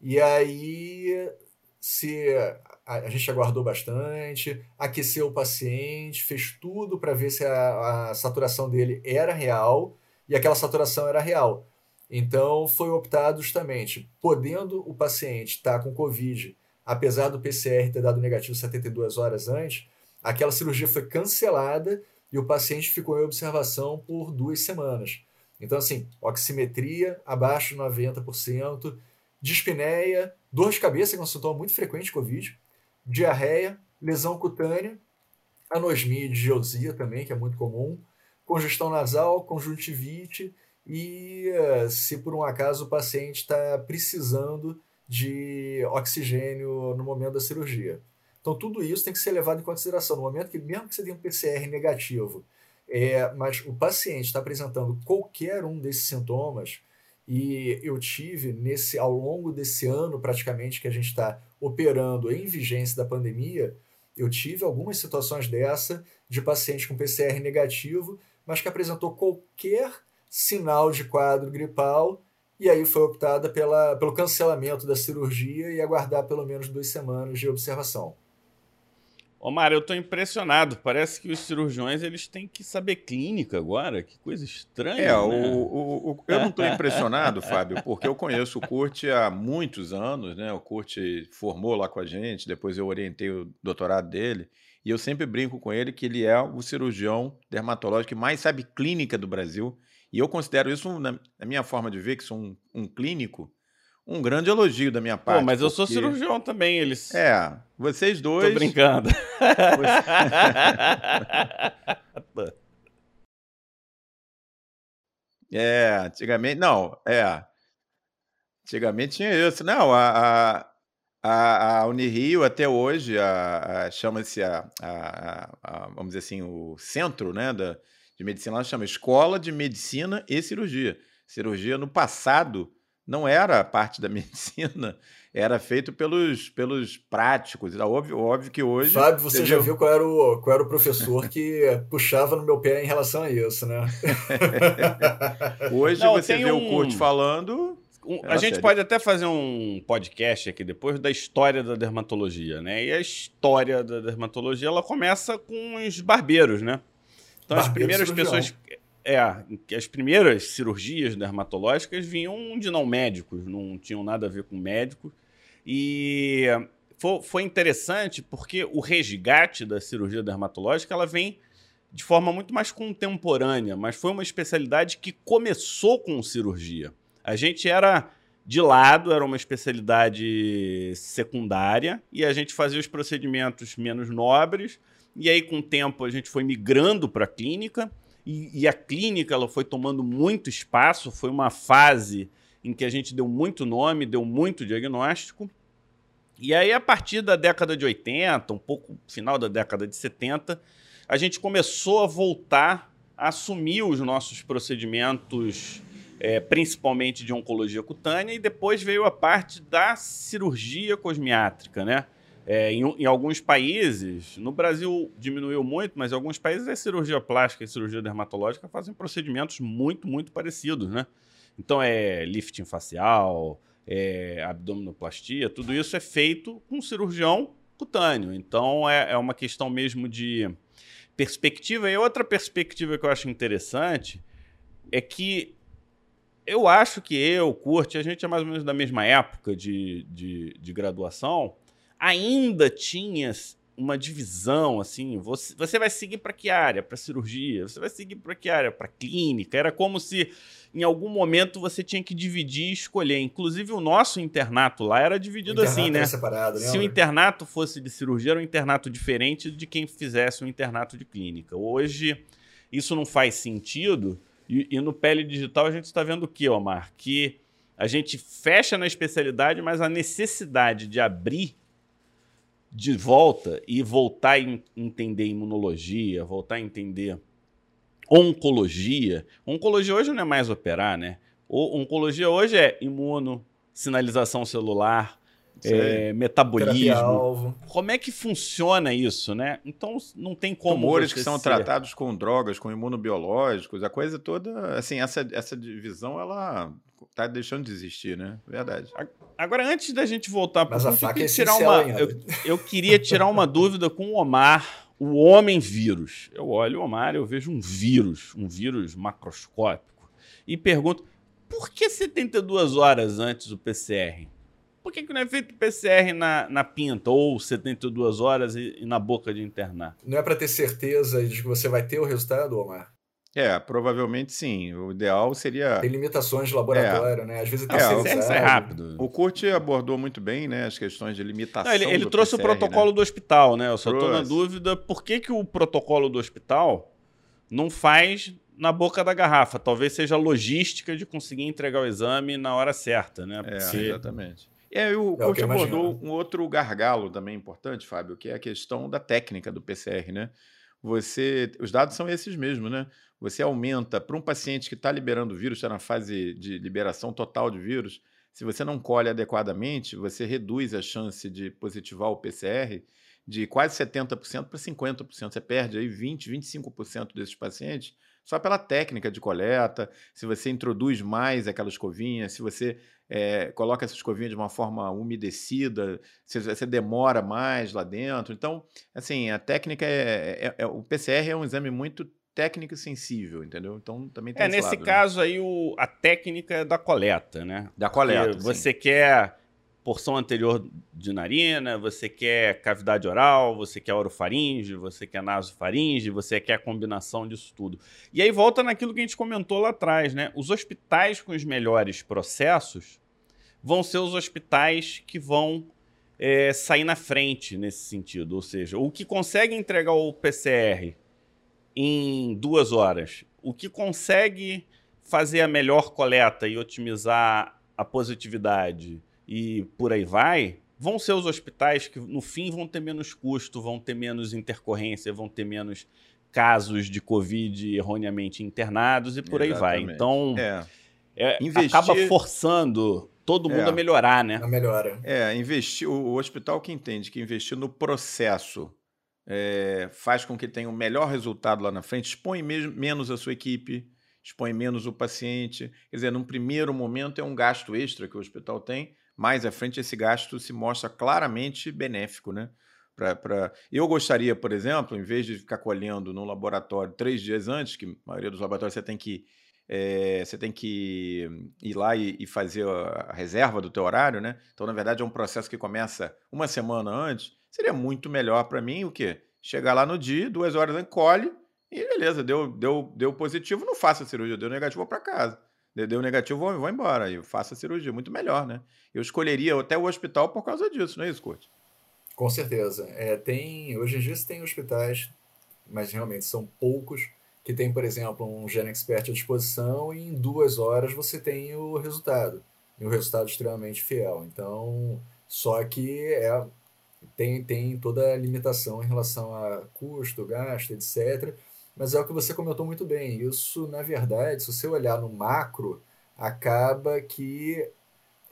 Speaker 3: e aí se a, gente aguardou bastante, aqueceu o paciente, fez tudo para ver se a, a saturação dele era real e aquela saturação era real. Então foi optado justamente, podendo o paciente estar com Covid, apesar do PCR ter dado negativo 72 horas antes, aquela cirurgia foi cancelada e o paciente ficou em observação por duas semanas. Então, assim, oximetria abaixo de 90%, dispneia, dor de cabeça, que é um sintoma muito frequente de Covid, diarreia, lesão cutânea, anosmia e digeosia também, que é muito comum, congestão nasal, conjuntivite e eh, se por um acaso o paciente está precisando de oxigênio no momento da cirurgia. Então, tudo isso tem que ser levado em consideração. No momento que, mesmo que você tenha um PCR negativo, é, mas o paciente está apresentando qualquer um desses sintomas, e eu tive nesse ao longo desse ano praticamente que a gente está operando em vigência da pandemia, eu tive algumas situações dessa de paciente com PCR negativo, mas que apresentou qualquer sinal de quadro gripal e aí foi optada pela, pelo cancelamento da cirurgia e aguardar pelo menos duas semanas de observação.
Speaker 1: Omar, eu estou impressionado. Parece que os cirurgiões eles têm que saber clínica agora. Que coisa estranha.
Speaker 2: É,
Speaker 1: né?
Speaker 2: o, o, o, eu não estou impressionado, Fábio, porque eu conheço o Kurt há muitos anos, né? O Kurt formou lá com a gente, depois eu orientei o doutorado dele, e eu sempre brinco com ele que ele é o cirurgião dermatológico que mais sabe clínica do Brasil. E eu considero isso, na, na minha forma de ver, que sou um, um clínico, um grande elogio da minha parte.
Speaker 1: Pô, mas eu sou cirurgião também, eles.
Speaker 2: É, vocês dois.
Speaker 1: Tô brincando.
Speaker 2: É, antigamente. Não, é. Antigamente tinha isso. Não, a, a, a, a Unirio até hoje chama-se a, a- a- vamos dizer assim, o centro né, da, de medicina, ela chama Escola de Medicina e Cirurgia. Cirurgia no passado não era parte da medicina, era feito pelos, pelos práticos. Era óbvio, óbvio que hoje.
Speaker 3: Fábio, você
Speaker 2: você
Speaker 3: já
Speaker 2: viu-
Speaker 3: qual era, o, qual era o professor que puxava no meu pé em relação a isso, né?
Speaker 2: Hoje
Speaker 1: Não,
Speaker 2: você vê
Speaker 1: um-
Speaker 2: o Kurt falando.
Speaker 1: Um-
Speaker 2: É,
Speaker 1: a gente
Speaker 2: sério.
Speaker 1: pode até fazer um podcast aqui depois da história da dermatologia, né? E a história da dermatologia ela começa com os barbeiros, né? Então as primeiras
Speaker 3: cirurgião.
Speaker 1: pessoas, é, que as primeiras cirurgias dermatológicas vinham de não médicos, não tinham nada a ver com médicos. E fo- foi interessante porque o resgate da cirurgia dermatológica ela vem de forma muito mais contemporânea, mas foi uma especialidade que começou com cirurgia. A gente era de lado, era uma especialidade secundária e a gente fazia os procedimentos menos nobres. E aí, com o tempo, a gente foi migrando para a clínica e, e a clínica ela foi tomando muito espaço. Foi uma fase em que a gente deu muito nome, deu muito diagnóstico. E aí, a partir da década de 80, um pouco final da década de 70, a gente começou a voltar a assumir os nossos procedimentos, é, principalmente de oncologia cutânea, e depois veio a parte da cirurgia cosmiátrica, né? É, em, em alguns países, no Brasil diminuiu muito, mas em alguns países a cirurgia plástica e cirurgia dermatológica fazem procedimentos muito, muito parecidos, né? Então é lifting facial, é, abdominoplastia, tudo isso é feito com cirurgião cutâneo. Então é, é uma questão mesmo de perspectiva. E outra perspectiva que eu acho interessante é que eu acho que eu, Curte, a gente é mais ou menos da mesma época de, de, de graduação, ainda tinha uma divisão assim, você, você vai seguir para que área? Para cirurgia? Você vai seguir para que área? Para clínica? Era como se em algum momento você tinha que dividir e escolher. Inclusive o nosso internato lá era dividido assim, né?
Speaker 3: separado,
Speaker 1: Se o internato fosse de cirurgia, era um internato diferente de quem fizesse um internato de clínica. Hoje, isso não faz sentido. E, e no Pele Digital a gente está vendo o que, Omar? Que a gente fecha na especialidade, mas a necessidade de abrir de volta e voltar a en- entender imunologia, voltar a entender oncologia. Oncologia hoje não é mais operar, né? O, oncologia hoje é imuno, sinalização celular, é, metabolismo. Como é que funciona isso, né? Então não tem como.
Speaker 2: tumores que são
Speaker 1: ser-
Speaker 2: tratados com drogas, com imunobiológicos, a coisa toda, assim, essa, essa divisão, ela tá deixando de existir, né? Verdade.
Speaker 1: Agora, antes da gente voltar para eu
Speaker 3: faca
Speaker 1: queria
Speaker 3: é
Speaker 1: tirar uma, eu, eu queria tirar uma dúvida com o Omar, o homem vírus. Eu olho o Omar, eu vejo um vírus, um vírus macroscópico, e pergunto: por que 72 horas antes do PCR? Por que, que não é feito PCR na, na pinta, ou 72 horas e, e na boca de internar?
Speaker 3: Não é para ter certeza de que você vai ter o resultado, Omar?
Speaker 2: É, provavelmente sim. O ideal seria.
Speaker 3: Tem limitações de laboratório, né? Às vezes é
Speaker 2: É, o-
Speaker 1: PCR sai rápido.
Speaker 2: O Kurt abordou muito bem, né, as questões de limitação.
Speaker 1: Não, ele, ele
Speaker 2: do
Speaker 1: trouxe o
Speaker 2: PCR,
Speaker 1: protocolo do hospital, né? Eu só estou na dúvida por que, que o protocolo do hospital não faz na boca da garrafa. Talvez seja a logística de conseguir entregar o exame na hora certa, né?
Speaker 2: É, exatamente. É, o é, coach abordou um outro gargalo também importante, Fábio, que é a questão da técnica do PCR, né? Você, os dados são esses mesmos, né? Você aumenta para um paciente que está liberando vírus, está na fase de liberação total de vírus, se você não colhe adequadamente, você reduz a chance de positivar o PCR de quase 70% para 50%. Você perde aí 20, 25% desses pacientes só pela técnica de coleta, se você introduz mais aquela escovinha, se você é, coloca essa escovinha de uma forma umedecida, se você demora mais lá dentro. Então, assim, a técnica é, é, é o PCR é um exame muito técnico e sensível, entendeu? Então também tem
Speaker 1: É, nesse
Speaker 2: lado, né?
Speaker 1: caso né? aí o, a técnica é da coleta, né?
Speaker 2: Da coleta.
Speaker 1: você quer porção anterior de narina, você quer cavidade oral, você quer orofaringe, você quer nasofaringe, você quer a combinação disso tudo. E aí volta naquilo que a gente comentou lá atrás, né? Os hospitais com os melhores processos vão ser os hospitais que vão é, sair na frente nesse sentido. Ou seja, o que consegue entregar o PCR em duas horas, o que consegue fazer a melhor coleta e otimizar a positividade e por aí vai, vão ser os hospitais que no fim vão ter menos custo, vão ter menos intercorrência, vão ter menos casos de Covid erroneamente internados e por Exatamente. aí vai. Então, é. É, investir... acaba forçando todo mundo é. a melhorar, né?
Speaker 3: A melhora.
Speaker 2: É, investir, o, o hospital que entende que investir no processo é, faz com que tenha um melhor resultado lá na frente, expõe mesmo, menos a sua equipe, expõe menos o paciente. Quer dizer, num primeiro momento é um gasto extra que o hospital tem, mais à frente esse gasto se mostra claramente benéfico, né? Pra, pra... Eu gostaria, por exemplo, em vez de ficar colhendo no laboratório três dias antes, que a maioria dos laboratórios você tem que é, você tem que ir lá e, e, fazer a reserva do teu horário, né? Então, na verdade, é um processo que começa uma semana antes. Seria muito melhor para mim o quê? Chegar lá no dia, duas horas antes, colhe e beleza, deu, deu, deu positivo, não faça a cirurgia, deu negativo, para casa. Deu negativo, vou, vou embora. E faça a cirurgia. Muito melhor, né? Eu escolheria até o hospital por causa disso, não é isso, Kurt?
Speaker 3: Com certeza. É, tem, hoje em dia tem hospitais, mas realmente são poucos, que tem, por exemplo, um Gen Expert à disposição e em duas horas você tem o resultado. E um resultado extremamente fiel. Então, só que é, tem, tem toda a limitação em relação a custo, gasto, etc mas é o que você comentou muito bem. Isso, na verdade, se você olhar no macro, acaba que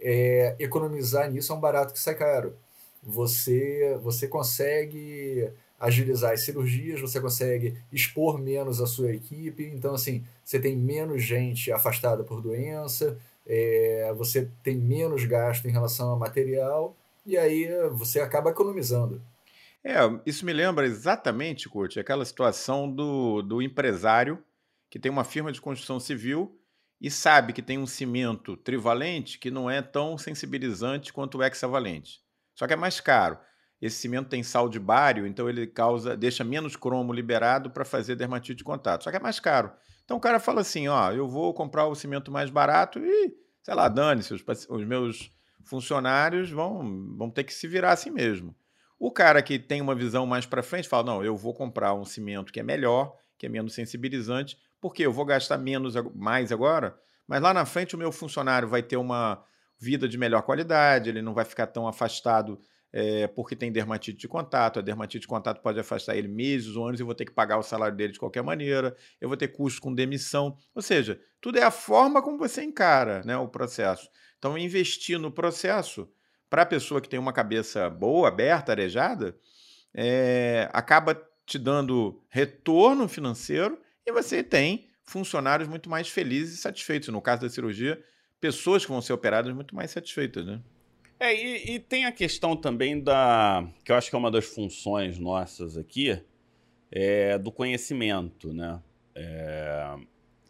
Speaker 3: é, economizar nisso é um barato que sai caro. Você, você consegue agilizar as cirurgias, você consegue expor menos a sua equipe, então assim, você tem menos gente afastada por doença, é, você tem menos gasto em relação a material, e aí você acaba economizando.
Speaker 2: É, isso me lembra exatamente, Kurt, aquela situação do, do empresário que tem uma firma de construção civil e sabe que tem um cimento trivalente que não é tão sensibilizante quanto o hexavalente. Só que é mais caro. Esse cimento tem sal de bário, então ele causa, deixa menos cromo liberado para fazer dermatite de contato. Só que é mais caro. Então o cara fala assim, ó, eu vou comprar o cimento mais barato e, sei lá, dane-se, os, os meus funcionários vão, vão ter que se virar assim mesmo. O cara que tem uma visão mais para frente fala: não, eu vou comprar um cimento que é melhor, que é menos sensibilizante, porque eu vou gastar menos mais agora, mas lá na frente o meu funcionário vai ter uma vida de melhor qualidade, ele não vai ficar tão afastado é, porque tem dermatite de contato. A dermatite de contato pode afastar ele meses ou anos e vou ter que pagar o salário dele de qualquer maneira. Eu vou ter custo com demissão. Ou seja, tudo é a forma como você encara né, o processo. Então, investir no processo para a pessoa que tem uma cabeça boa, aberta, arejada, é, acaba te dando retorno financeiro e você tem funcionários muito mais felizes e satisfeitos. No caso da cirurgia, pessoas que vão ser operadas muito mais satisfeitas, né?
Speaker 1: É, e, e, tem a questão também da. que eu acho que é uma das funções nossas aqui, é, do conhecimento, né? É,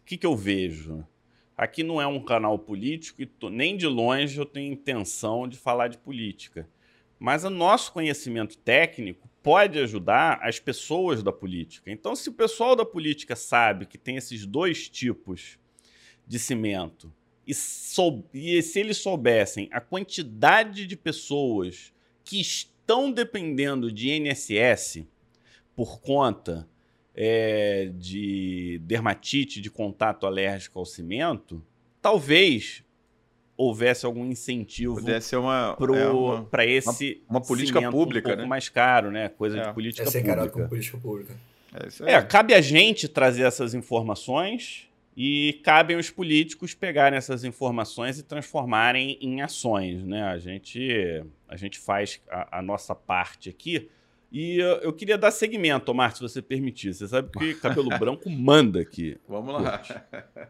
Speaker 1: o que, que eu vejo? Aqui não é um canal político e tô, nem de longe eu tenho intenção de falar de política. Mas o nosso conhecimento técnico pode ajudar as pessoas da política. Então, se o pessoal da política sabe que tem esses dois tipos de cimento, e, sou, e se eles soubessem a quantidade de pessoas que estão dependendo de INSS por conta é, de dermatite de contato alérgico ao cimento, talvez houvesse algum incentivo
Speaker 2: uma,
Speaker 1: para é esse
Speaker 2: uma, uma política pública,
Speaker 1: um pouco
Speaker 2: né?
Speaker 1: mais caro, né? Coisa
Speaker 3: é.
Speaker 1: de política
Speaker 3: é ser
Speaker 1: pública.
Speaker 3: como política pública.
Speaker 1: É, é, cabe a gente trazer essas informações e cabem os políticos pegarem essas informações e transformarem em ações, né? A gente, a gente faz a, a nossa parte aqui. E eu, eu queria dar segmento, Omar, se você permitir. Você sabe que cabelo branco manda aqui.
Speaker 2: Vamos lá.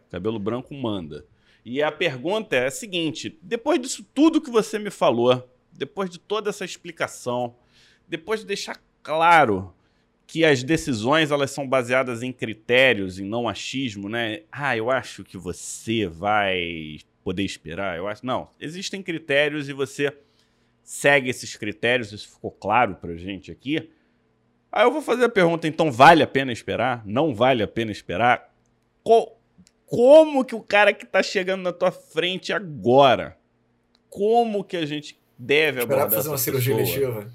Speaker 1: Cabelo branco manda. E a pergunta é a seguinte: depois disso tudo que você me falou, depois de toda essa explicação, depois de deixar claro que as decisões elas são baseadas em critérios e não achismo, né? Ah, eu acho que você vai poder esperar. Eu acho não. Existem critérios e você segue esses critérios. Isso ficou claro para gente aqui. Aí eu vou fazer a pergunta. Então vale a pena esperar? Não vale a pena esperar? Qual, como que o cara que está chegando na tua frente agora, como que a gente deve
Speaker 3: Esperar
Speaker 1: abordar
Speaker 3: fazer uma
Speaker 1: pessoa?
Speaker 3: cirurgia eletiva.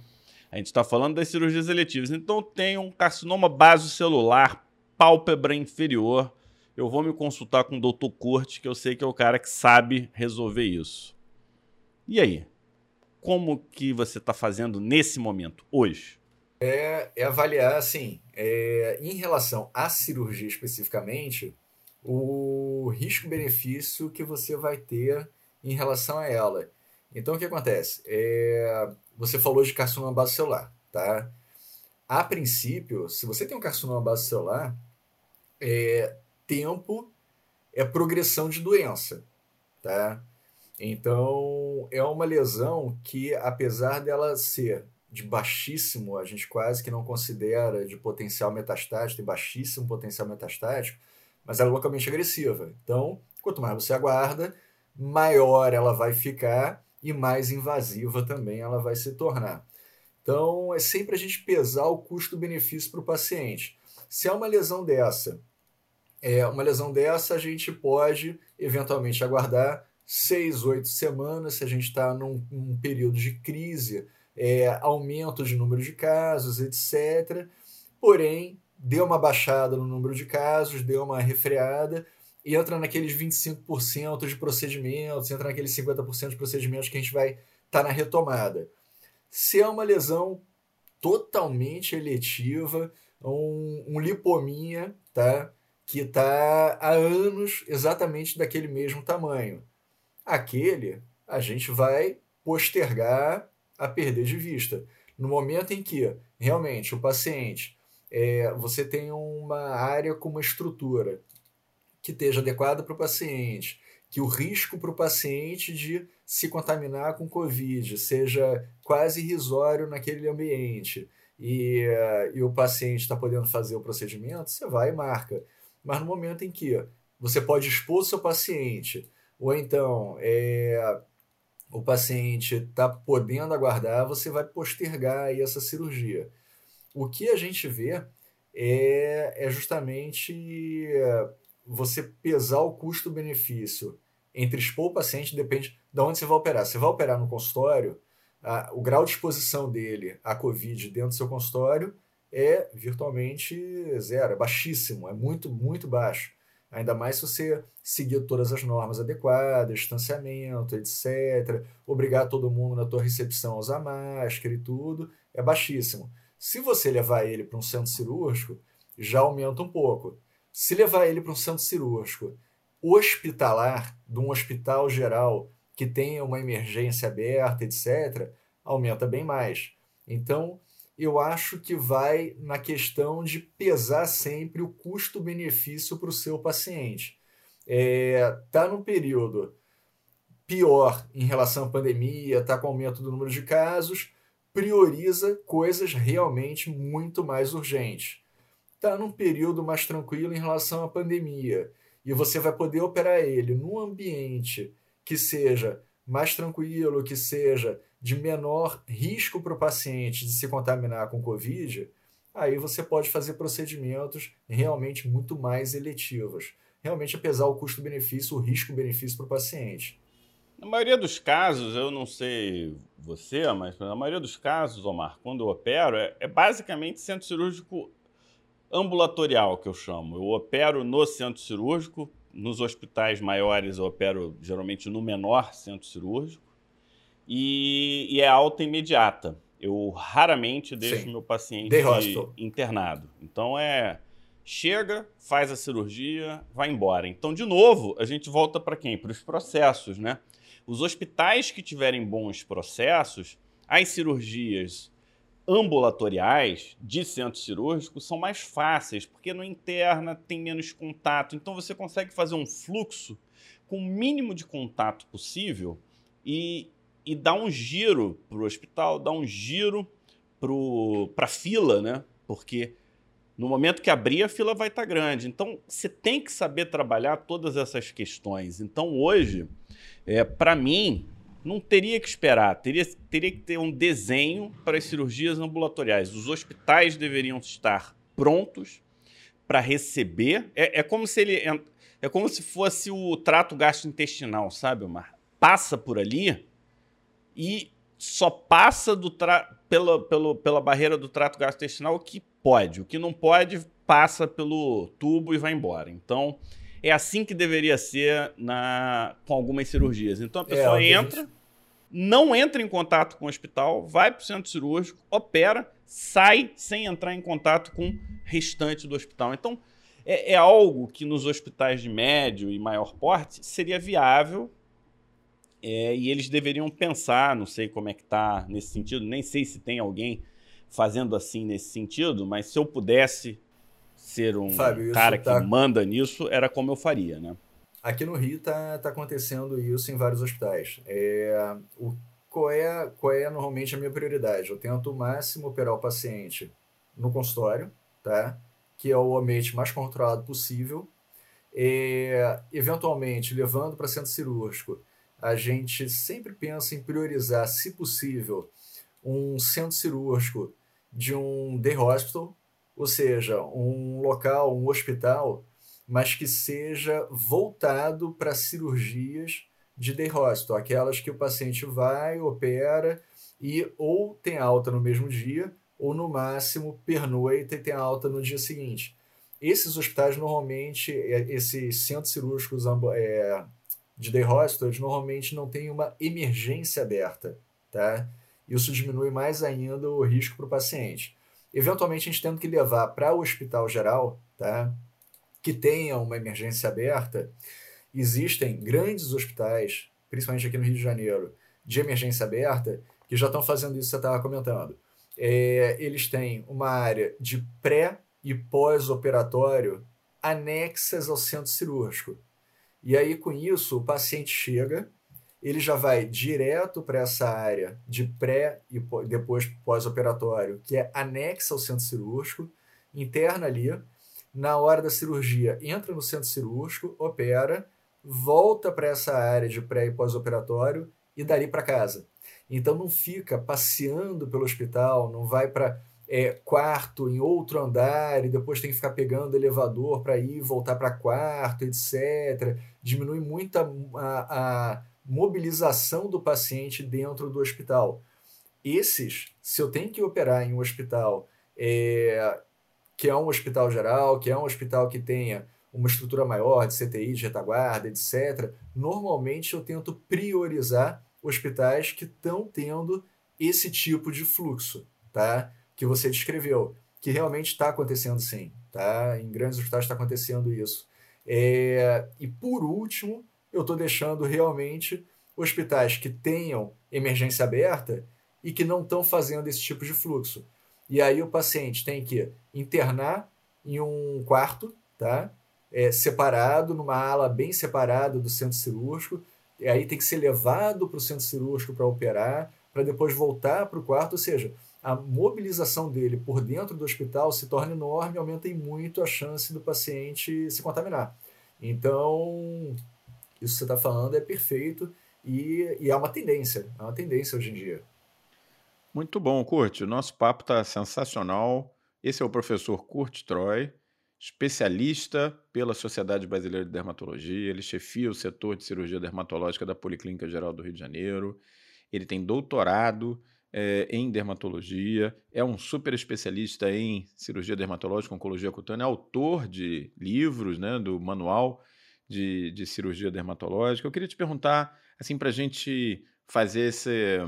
Speaker 1: A gente está falando das cirurgias eletivas. Então tem um carcinoma basocelular, pálpebra inferior. Eu vou me consultar com o Dr. Kurt, que eu sei que é o cara que sabe resolver isso. E aí? Como que você está fazendo nesse momento, hoje?
Speaker 3: É, é avaliar, assim, é, em relação à cirurgia especificamente, o risco-benefício que você vai ter em relação a ela. Então, o que acontece? É, você falou de carcinoma base celular, tá? A princípio, se você tem um carcinoma base celular, é, tempo é progressão de doença, tá? Então, é uma lesão que, apesar dela ser de baixíssimo, a gente quase que não considera de potencial metastático, tem baixíssimo potencial metastático, mas ela é localmente agressiva. Então, quanto mais você aguarda, maior ela vai ficar e mais invasiva também ela vai se tornar. Então, é sempre a gente pesar o custo-benefício para o paciente. Se é uma lesão dessa, é uma lesão dessa, a gente pode eventualmente aguardar seis, oito semanas, se a gente está num, num, período de crise, é, aumento de número de casos, etc. Porém, deu uma baixada no número de casos, deu uma refreada, e entra naqueles 25% de procedimentos, entra naqueles 50% de procedimentos que a gente vai estar tá na retomada. Se é uma lesão totalmente eletiva, um, um lipominha, tá? que está há anos exatamente daquele mesmo tamanho. Aquele a gente vai postergar a perder de vista. No momento em que realmente o paciente é, você tem uma área com uma estrutura que esteja adequada para o paciente, que o risco para o paciente de se contaminar com Covid seja quase irrisório naquele ambiente e, uh, e o paciente está podendo fazer o procedimento, você vai e marca. Mas no momento em que você pode expor seu paciente, ou então é, o paciente está podendo aguardar, você vai postergar essa cirurgia. O que a gente vê é, é justamente você pesar o custo-benefício entre expor o paciente, depende de onde você vai operar. Você vai operar no consultório, a, o grau de exposição dele à Covid dentro do seu consultório é virtualmente zero, é baixíssimo, é muito, muito baixo. Ainda mais se você seguir todas as normas adequadas, distanciamento, etc., obrigar todo mundo na tua recepção a usar máscara e tudo, é baixíssimo. Se você levar ele para um centro cirúrgico, já aumenta um pouco. Se levar ele para um centro cirúrgico hospitalar, de um hospital geral que tenha uma emergência aberta, etc., aumenta bem mais. Então, eu acho que vai na questão de pesar sempre o custo-benefício para o seu paciente. Está é, tá num período pior em relação à pandemia, está com aumento do número de casos, prioriza coisas realmente muito mais urgentes. Está num período mais tranquilo em relação à pandemia e você vai poder operar ele num ambiente que seja mais tranquilo, que seja de menor risco para o paciente de se contaminar com Covid, aí você pode fazer procedimentos realmente muito mais eletivos. Realmente, apesar o custo-benefício, o risco-benefício para o paciente.
Speaker 1: Na maioria dos casos, eu não sei você, mas na maioria dos casos, Omar, quando eu opero, é, é basicamente centro cirúrgico ambulatorial, que eu chamo. Eu opero no centro cirúrgico, nos hospitais maiores eu opero geralmente no menor centro cirúrgico, e, e é alta imediata. Eu raramente deixo Sim. meu paciente internado. Então é chega, faz a cirurgia, vai embora. Então, de novo, a gente volta para quem? Para os processos, né? Os hospitais que tiverem bons processos, as cirurgias ambulatoriais de centro cirúrgico são mais fáceis, porque no interna tem menos contato. Então você consegue fazer um fluxo com o mínimo de contato possível e, e dar um giro para o hospital, dar um giro para a fila, né? Porque no momento que abrir, a fila vai estar tá grande. Então você tem que saber trabalhar todas essas questões. Então hoje, é, para mim, não teria que esperar, teria, teria que ter um desenho para as cirurgias ambulatoriais. Os hospitais deveriam estar prontos para receber. É, é, como se ele é como se fosse o trato gastrointestinal, sabe, Omar? Passa por ali e só passa do tra... pela, pela, pela barreira do trato gastrointestinal o que pode. O que não pode passa pelo tubo e vai embora. Então, é assim que deveria ser na, com algumas cirurgias. Então a é, pessoa é, entra, gente... não entra em contato com o hospital, vai para o centro cirúrgico, opera, sai sem entrar em contato com o restante do hospital. Então é, é algo que nos hospitais de médio e maior porte seria viável é, e eles deveriam pensar, não sei como é que está nesse sentido, nem sei se tem alguém fazendo assim nesse sentido, mas se eu pudesse ser um Fábio, cara tá... que manda nisso, era como eu faria, né?
Speaker 3: Aqui no Rio tá, tá acontecendo isso em vários hospitais. É, o, qual, é, qual é normalmente a minha prioridade? Eu tento o máximo operar o paciente no consultório, tá? que é o ambiente mais controlado possível. É, eventualmente, levando para centro cirúrgico, a gente sempre pensa em priorizar, se possível, um centro cirúrgico de um day hospital, ou seja, um local, um hospital, mas que seja voltado para cirurgias de hospital, aquelas que o paciente vai, opera e ou tem alta no mesmo dia, ou no máximo pernoita e tem alta no dia seguinte. Esses hospitais normalmente, é, esses centros cirúrgicos é, de day hospital, normalmente não têm uma emergência aberta, tá? Isso diminui mais ainda o risco para o paciente eventualmente a gente tendo que levar para o hospital geral, tá? Que tenha uma emergência aberta, existem grandes hospitais, principalmente aqui no Rio de Janeiro, de emergência aberta, que já estão fazendo isso que você estava comentando. É, eles têm uma área de pré e pós-operatório anexas ao centro cirúrgico. E aí, com isso, o paciente chega, ele já vai direto para essa área de pré e depois pós-operatório, que é anexa ao centro cirúrgico, interna ali. Na hora da cirurgia, entra no centro cirúrgico, opera, volta para essa área de pré e pós-operatório e dali para casa. Então não fica passeando pelo hospital, não vai para é, quarto em outro andar e depois tem que ficar pegando elevador para ir voltar para quarto, etc. Diminui muito a, a, a mobilização do paciente dentro do hospital. Esses, se eu tenho que operar em um hospital é, que é um hospital geral, que é um hospital que tenha uma estrutura maior de CTI, de retaguarda, etc., normalmente eu tento priorizar hospitais que estão tendo esse tipo de fluxo, tá? Que você descreveu, que realmente está acontecendo sim, tá? Em grandes hospitais está acontecendo isso. É, e por último, eu estou deixando realmente hospitais que tenham emergência aberta e que não estão fazendo esse tipo de fluxo. E aí o paciente tem que internar em um quarto, tá? É, separado, numa ala bem separada do centro cirúrgico, e aí tem que ser levado para o centro cirúrgico para operar, para depois voltar para o quarto, ou seja, a mobilização dele por dentro do hospital se torna enorme e aumenta muito a chance do paciente se contaminar. Então, isso que você está falando é perfeito e, e é uma tendência, é uma tendência hoje em dia.
Speaker 2: Muito bom, Kurt. O nosso papo está sensacional. Esse é o professor Kurt Troy, especialista pela Sociedade Brasileira de Dermatologia. Ele chefia o setor de cirurgia dermatológica da Policlínica Geral do Rio de Janeiro. Ele tem doutorado é, em dermatologia, é um super especialista em cirurgia dermatológica, oncologia cutânea, autor de livros, né, do manual de, de cirurgia dermatológica. Eu queria te perguntar, assim, para a gente fazer esse,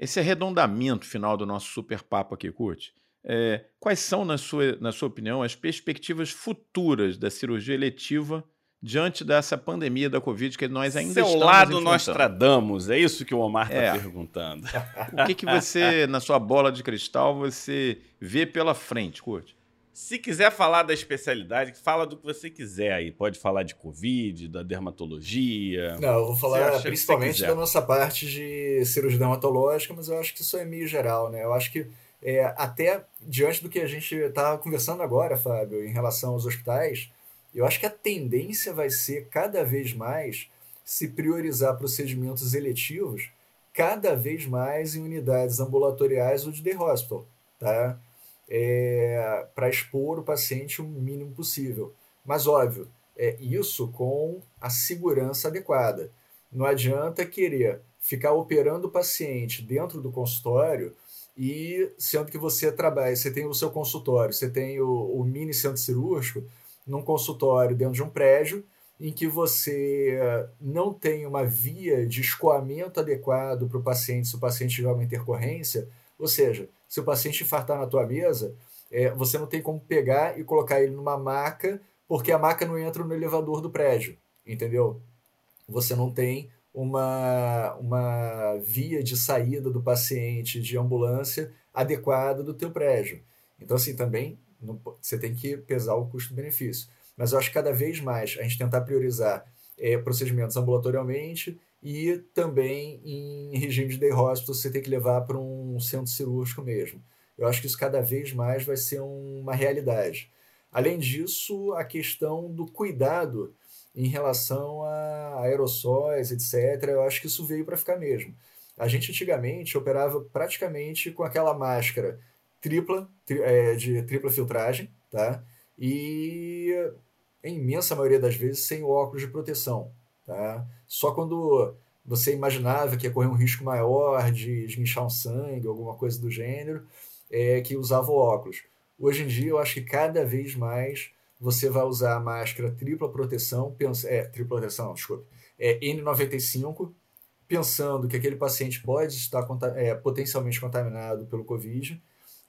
Speaker 2: esse arredondamento final do nosso super papo aqui, Curte. É, quais são, na sua, na sua opinião, as perspectivas futuras da cirurgia eletiva diante dessa pandemia da Covid que nós ainda Seu estamos
Speaker 1: lado Nostradamus, é isso que o Omar está é. perguntando.
Speaker 2: O que, que você, na sua bola de cristal, você vê pela frente, Curte?
Speaker 1: Se quiser falar da especialidade, fala do que você quiser aí. Pode falar de Covid, da dermatologia.
Speaker 3: Não, eu vou falar principalmente da nossa parte de cirurgia dermatológica, mas eu acho que isso é meio geral, né? Eu acho que é, até diante do que a gente está conversando agora, Fábio, em relação aos hospitais, eu acho que a tendência vai ser cada vez mais se priorizar procedimentos eletivos cada vez mais em unidades ambulatoriais ou de day hospital, tá? É, para expor o paciente o mínimo possível. Mas, óbvio, é isso com a segurança adequada. Não adianta querer ficar operando o paciente dentro do consultório e sendo que você trabalha, você tem o seu consultório, você tem o, o mini centro cirúrgico, num consultório dentro de um prédio em que você eh, não tem uma via de escoamento adequado para o paciente se o paciente tiver uma intercorrência, ou seja, se o paciente infartar na tua mesa, é, você não tem como pegar e colocar ele numa maca, porque a maca não entra no elevador do prédio, entendeu? Você não tem uma, uma via de saída do paciente de ambulância adequada do teu prédio. Então, assim, também não, você tem que pesar o custo-benefício. Mas eu acho que cada vez mais a gente tentar priorizar é, procedimentos ambulatorialmente e também em regime de day hospital você tem que levar para um centro cirúrgico mesmo. Eu acho que isso cada vez mais vai ser uma realidade. Além disso, a questão do cuidado em relação a aerossóis, etc., eu acho que isso veio para ficar mesmo. A gente antigamente operava praticamente com aquela máscara tripla, tri, é, de tripla filtragem, tá? E a imensa maioria das vezes sem óculos de proteção, tá? Só quando você imaginava que ia correr um risco maior de, de inchar um sangue, alguma coisa do gênero, é que usava óculos. Hoje em dia, eu acho que cada vez mais você vai usar a máscara tripla proteção, é, tripla proteção, desculpe, é N95, pensando que aquele paciente pode estar é, potencialmente contaminado pelo Covid,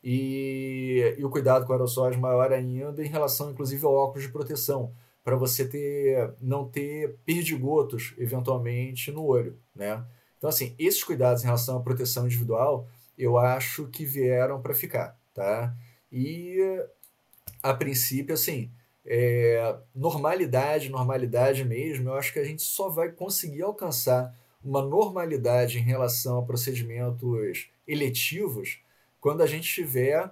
Speaker 3: e, e o cuidado com aerossóis maior ainda em relação, inclusive, ao óculos de proteção, para você ter, não ter perdigotos, eventualmente, no olho, né? Então, assim, esses cuidados em relação à proteção individual, eu acho que vieram para ficar, tá? E, a princípio, assim, é, normalidade, normalidade mesmo, eu acho que a gente só vai conseguir alcançar uma normalidade em relação a procedimentos eletivos quando a gente tiver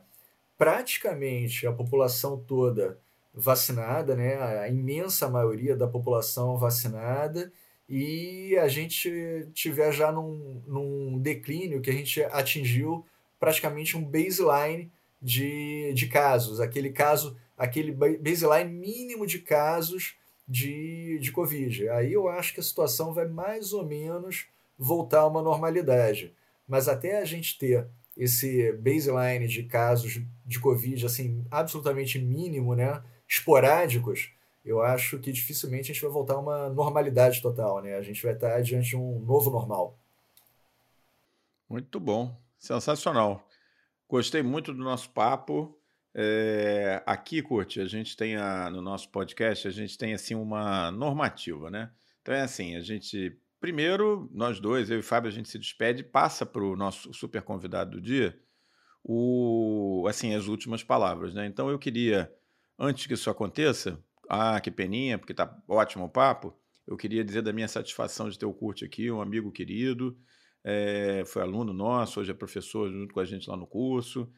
Speaker 3: praticamente a população toda vacinada, né, a imensa maioria da população vacinada, e a gente tiver já num, num declínio que a gente atingiu praticamente um baseline de, de casos, aquele caso, aquele baseline mínimo de casos de, de Covid. Aí eu acho que a situação vai mais ou menos voltar a uma normalidade. Mas até a gente ter esse baseline de casos de Covid assim absolutamente mínimo, né, esporádicos, eu acho que dificilmente a gente vai voltar a uma normalidade total, né? A gente vai estar diante de um novo normal.
Speaker 2: Muito bom, sensacional. Gostei muito do nosso papo. É, aqui, Curte, a gente tem a, no nosso podcast, a gente tem assim uma normativa, né? Então é assim, a gente Primeiro, nós dois, eu e Fábio, a gente se despede passa para o nosso super convidado do dia o, assim, as últimas palavras. Né? Então eu queria, antes que isso aconteça, ah, que peninha, porque tá ótimo o papo, eu queria dizer da minha satisfação de ter o Curte aqui, um amigo querido, é, foi aluno nosso, hoje é professor junto com a gente lá no curso,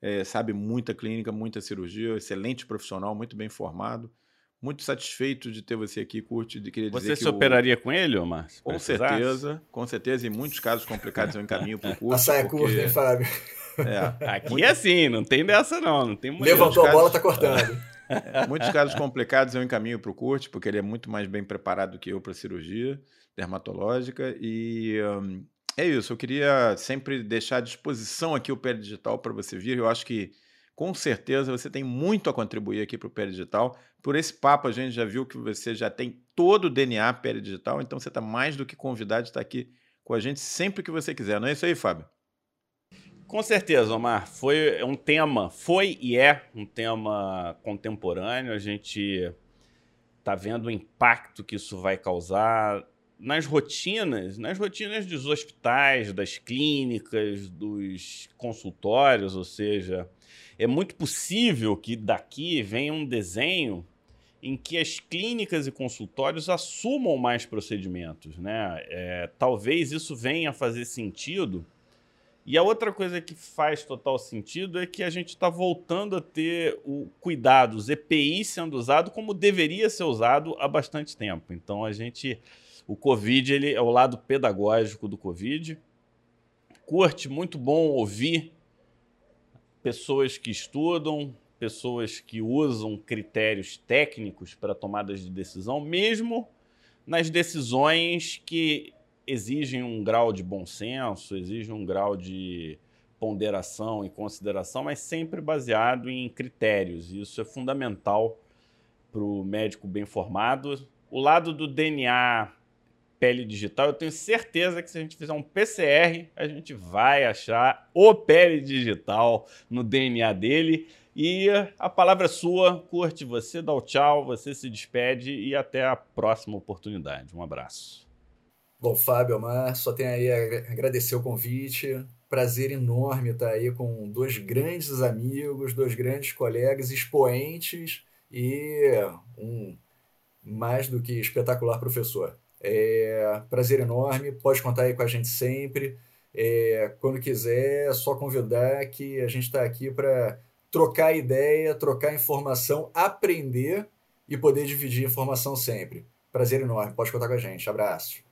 Speaker 2: é, sabe muita clínica, muita cirurgia, excelente profissional, muito bem formado. Muito satisfeito de ter você aqui, Curte. De querer
Speaker 1: você se operaria o... com ele, Omar?
Speaker 2: Com certeza, com certeza. Em muitos casos complicados eu encaminho para o curso. A
Speaker 3: saia porque... curta, hein, Fábio?
Speaker 1: É. Aqui é assim, não tem dessa não. não tem
Speaker 3: Levantou a bola, tá cortando.
Speaker 2: É, muitos casos complicados eu encaminho para o Curte, porque ele é muito mais bem preparado que eu para cirurgia dermatológica. E, um, É isso, eu queria sempre deixar à disposição aqui o Pele Digital para você vir. Eu acho que com certeza você tem muito a contribuir aqui para o Pele Digital. Por esse papo, a gente já viu que você já tem todo o DNA Pele Digital, então você está mais do que convidado de estar aqui com a gente sempre que você quiser. Não é isso aí, Fábio?
Speaker 1: Com certeza, Omar. Foi um tema, foi e é um tema contemporâneo. A gente está vendo o impacto que isso vai causar nas rotinas, nas rotinas dos hospitais, das clínicas, dos consultórios, ou seja, é muito possível que daqui venha um desenho em que as clínicas e consultórios assumam mais procedimentos, né? É, talvez isso venha a fazer sentido. E a outra coisa que faz total sentido é que a gente está voltando a ter o cuidado, os EPI sendo usado como deveria ser usado há bastante tempo. Então a gente o Covid ele é o lado pedagógico do Covid. Curte, muito bom ouvir pessoas que estudam, pessoas que usam critérios técnicos para tomadas de decisão, mesmo nas decisões que exigem um grau de bom senso, exigem um grau de ponderação e consideração, mas sempre baseado em critérios. Isso é fundamental para o médico bem formado. O lado do DNA pele digital, eu tenho certeza que se a gente fizer um PCR, a gente vai achar o pele digital no DNA dele. E a palavra é sua, curte você, dá o tchau, você se despede e até a próxima oportunidade. Um abraço.
Speaker 3: Bom, Fábio, Omar, só tenho aí a agradecer o convite. Prazer enorme estar aí com dois grandes amigos, dois grandes colegas, expoentes e um mais do que espetacular professor. É, prazer enorme, pode contar aí com a gente sempre. É, quando quiser, é só convidar que a gente está aqui para trocar ideia, trocar informação, aprender e poder dividir informação sempre. Prazer enorme, pode contar com a gente. Abraço.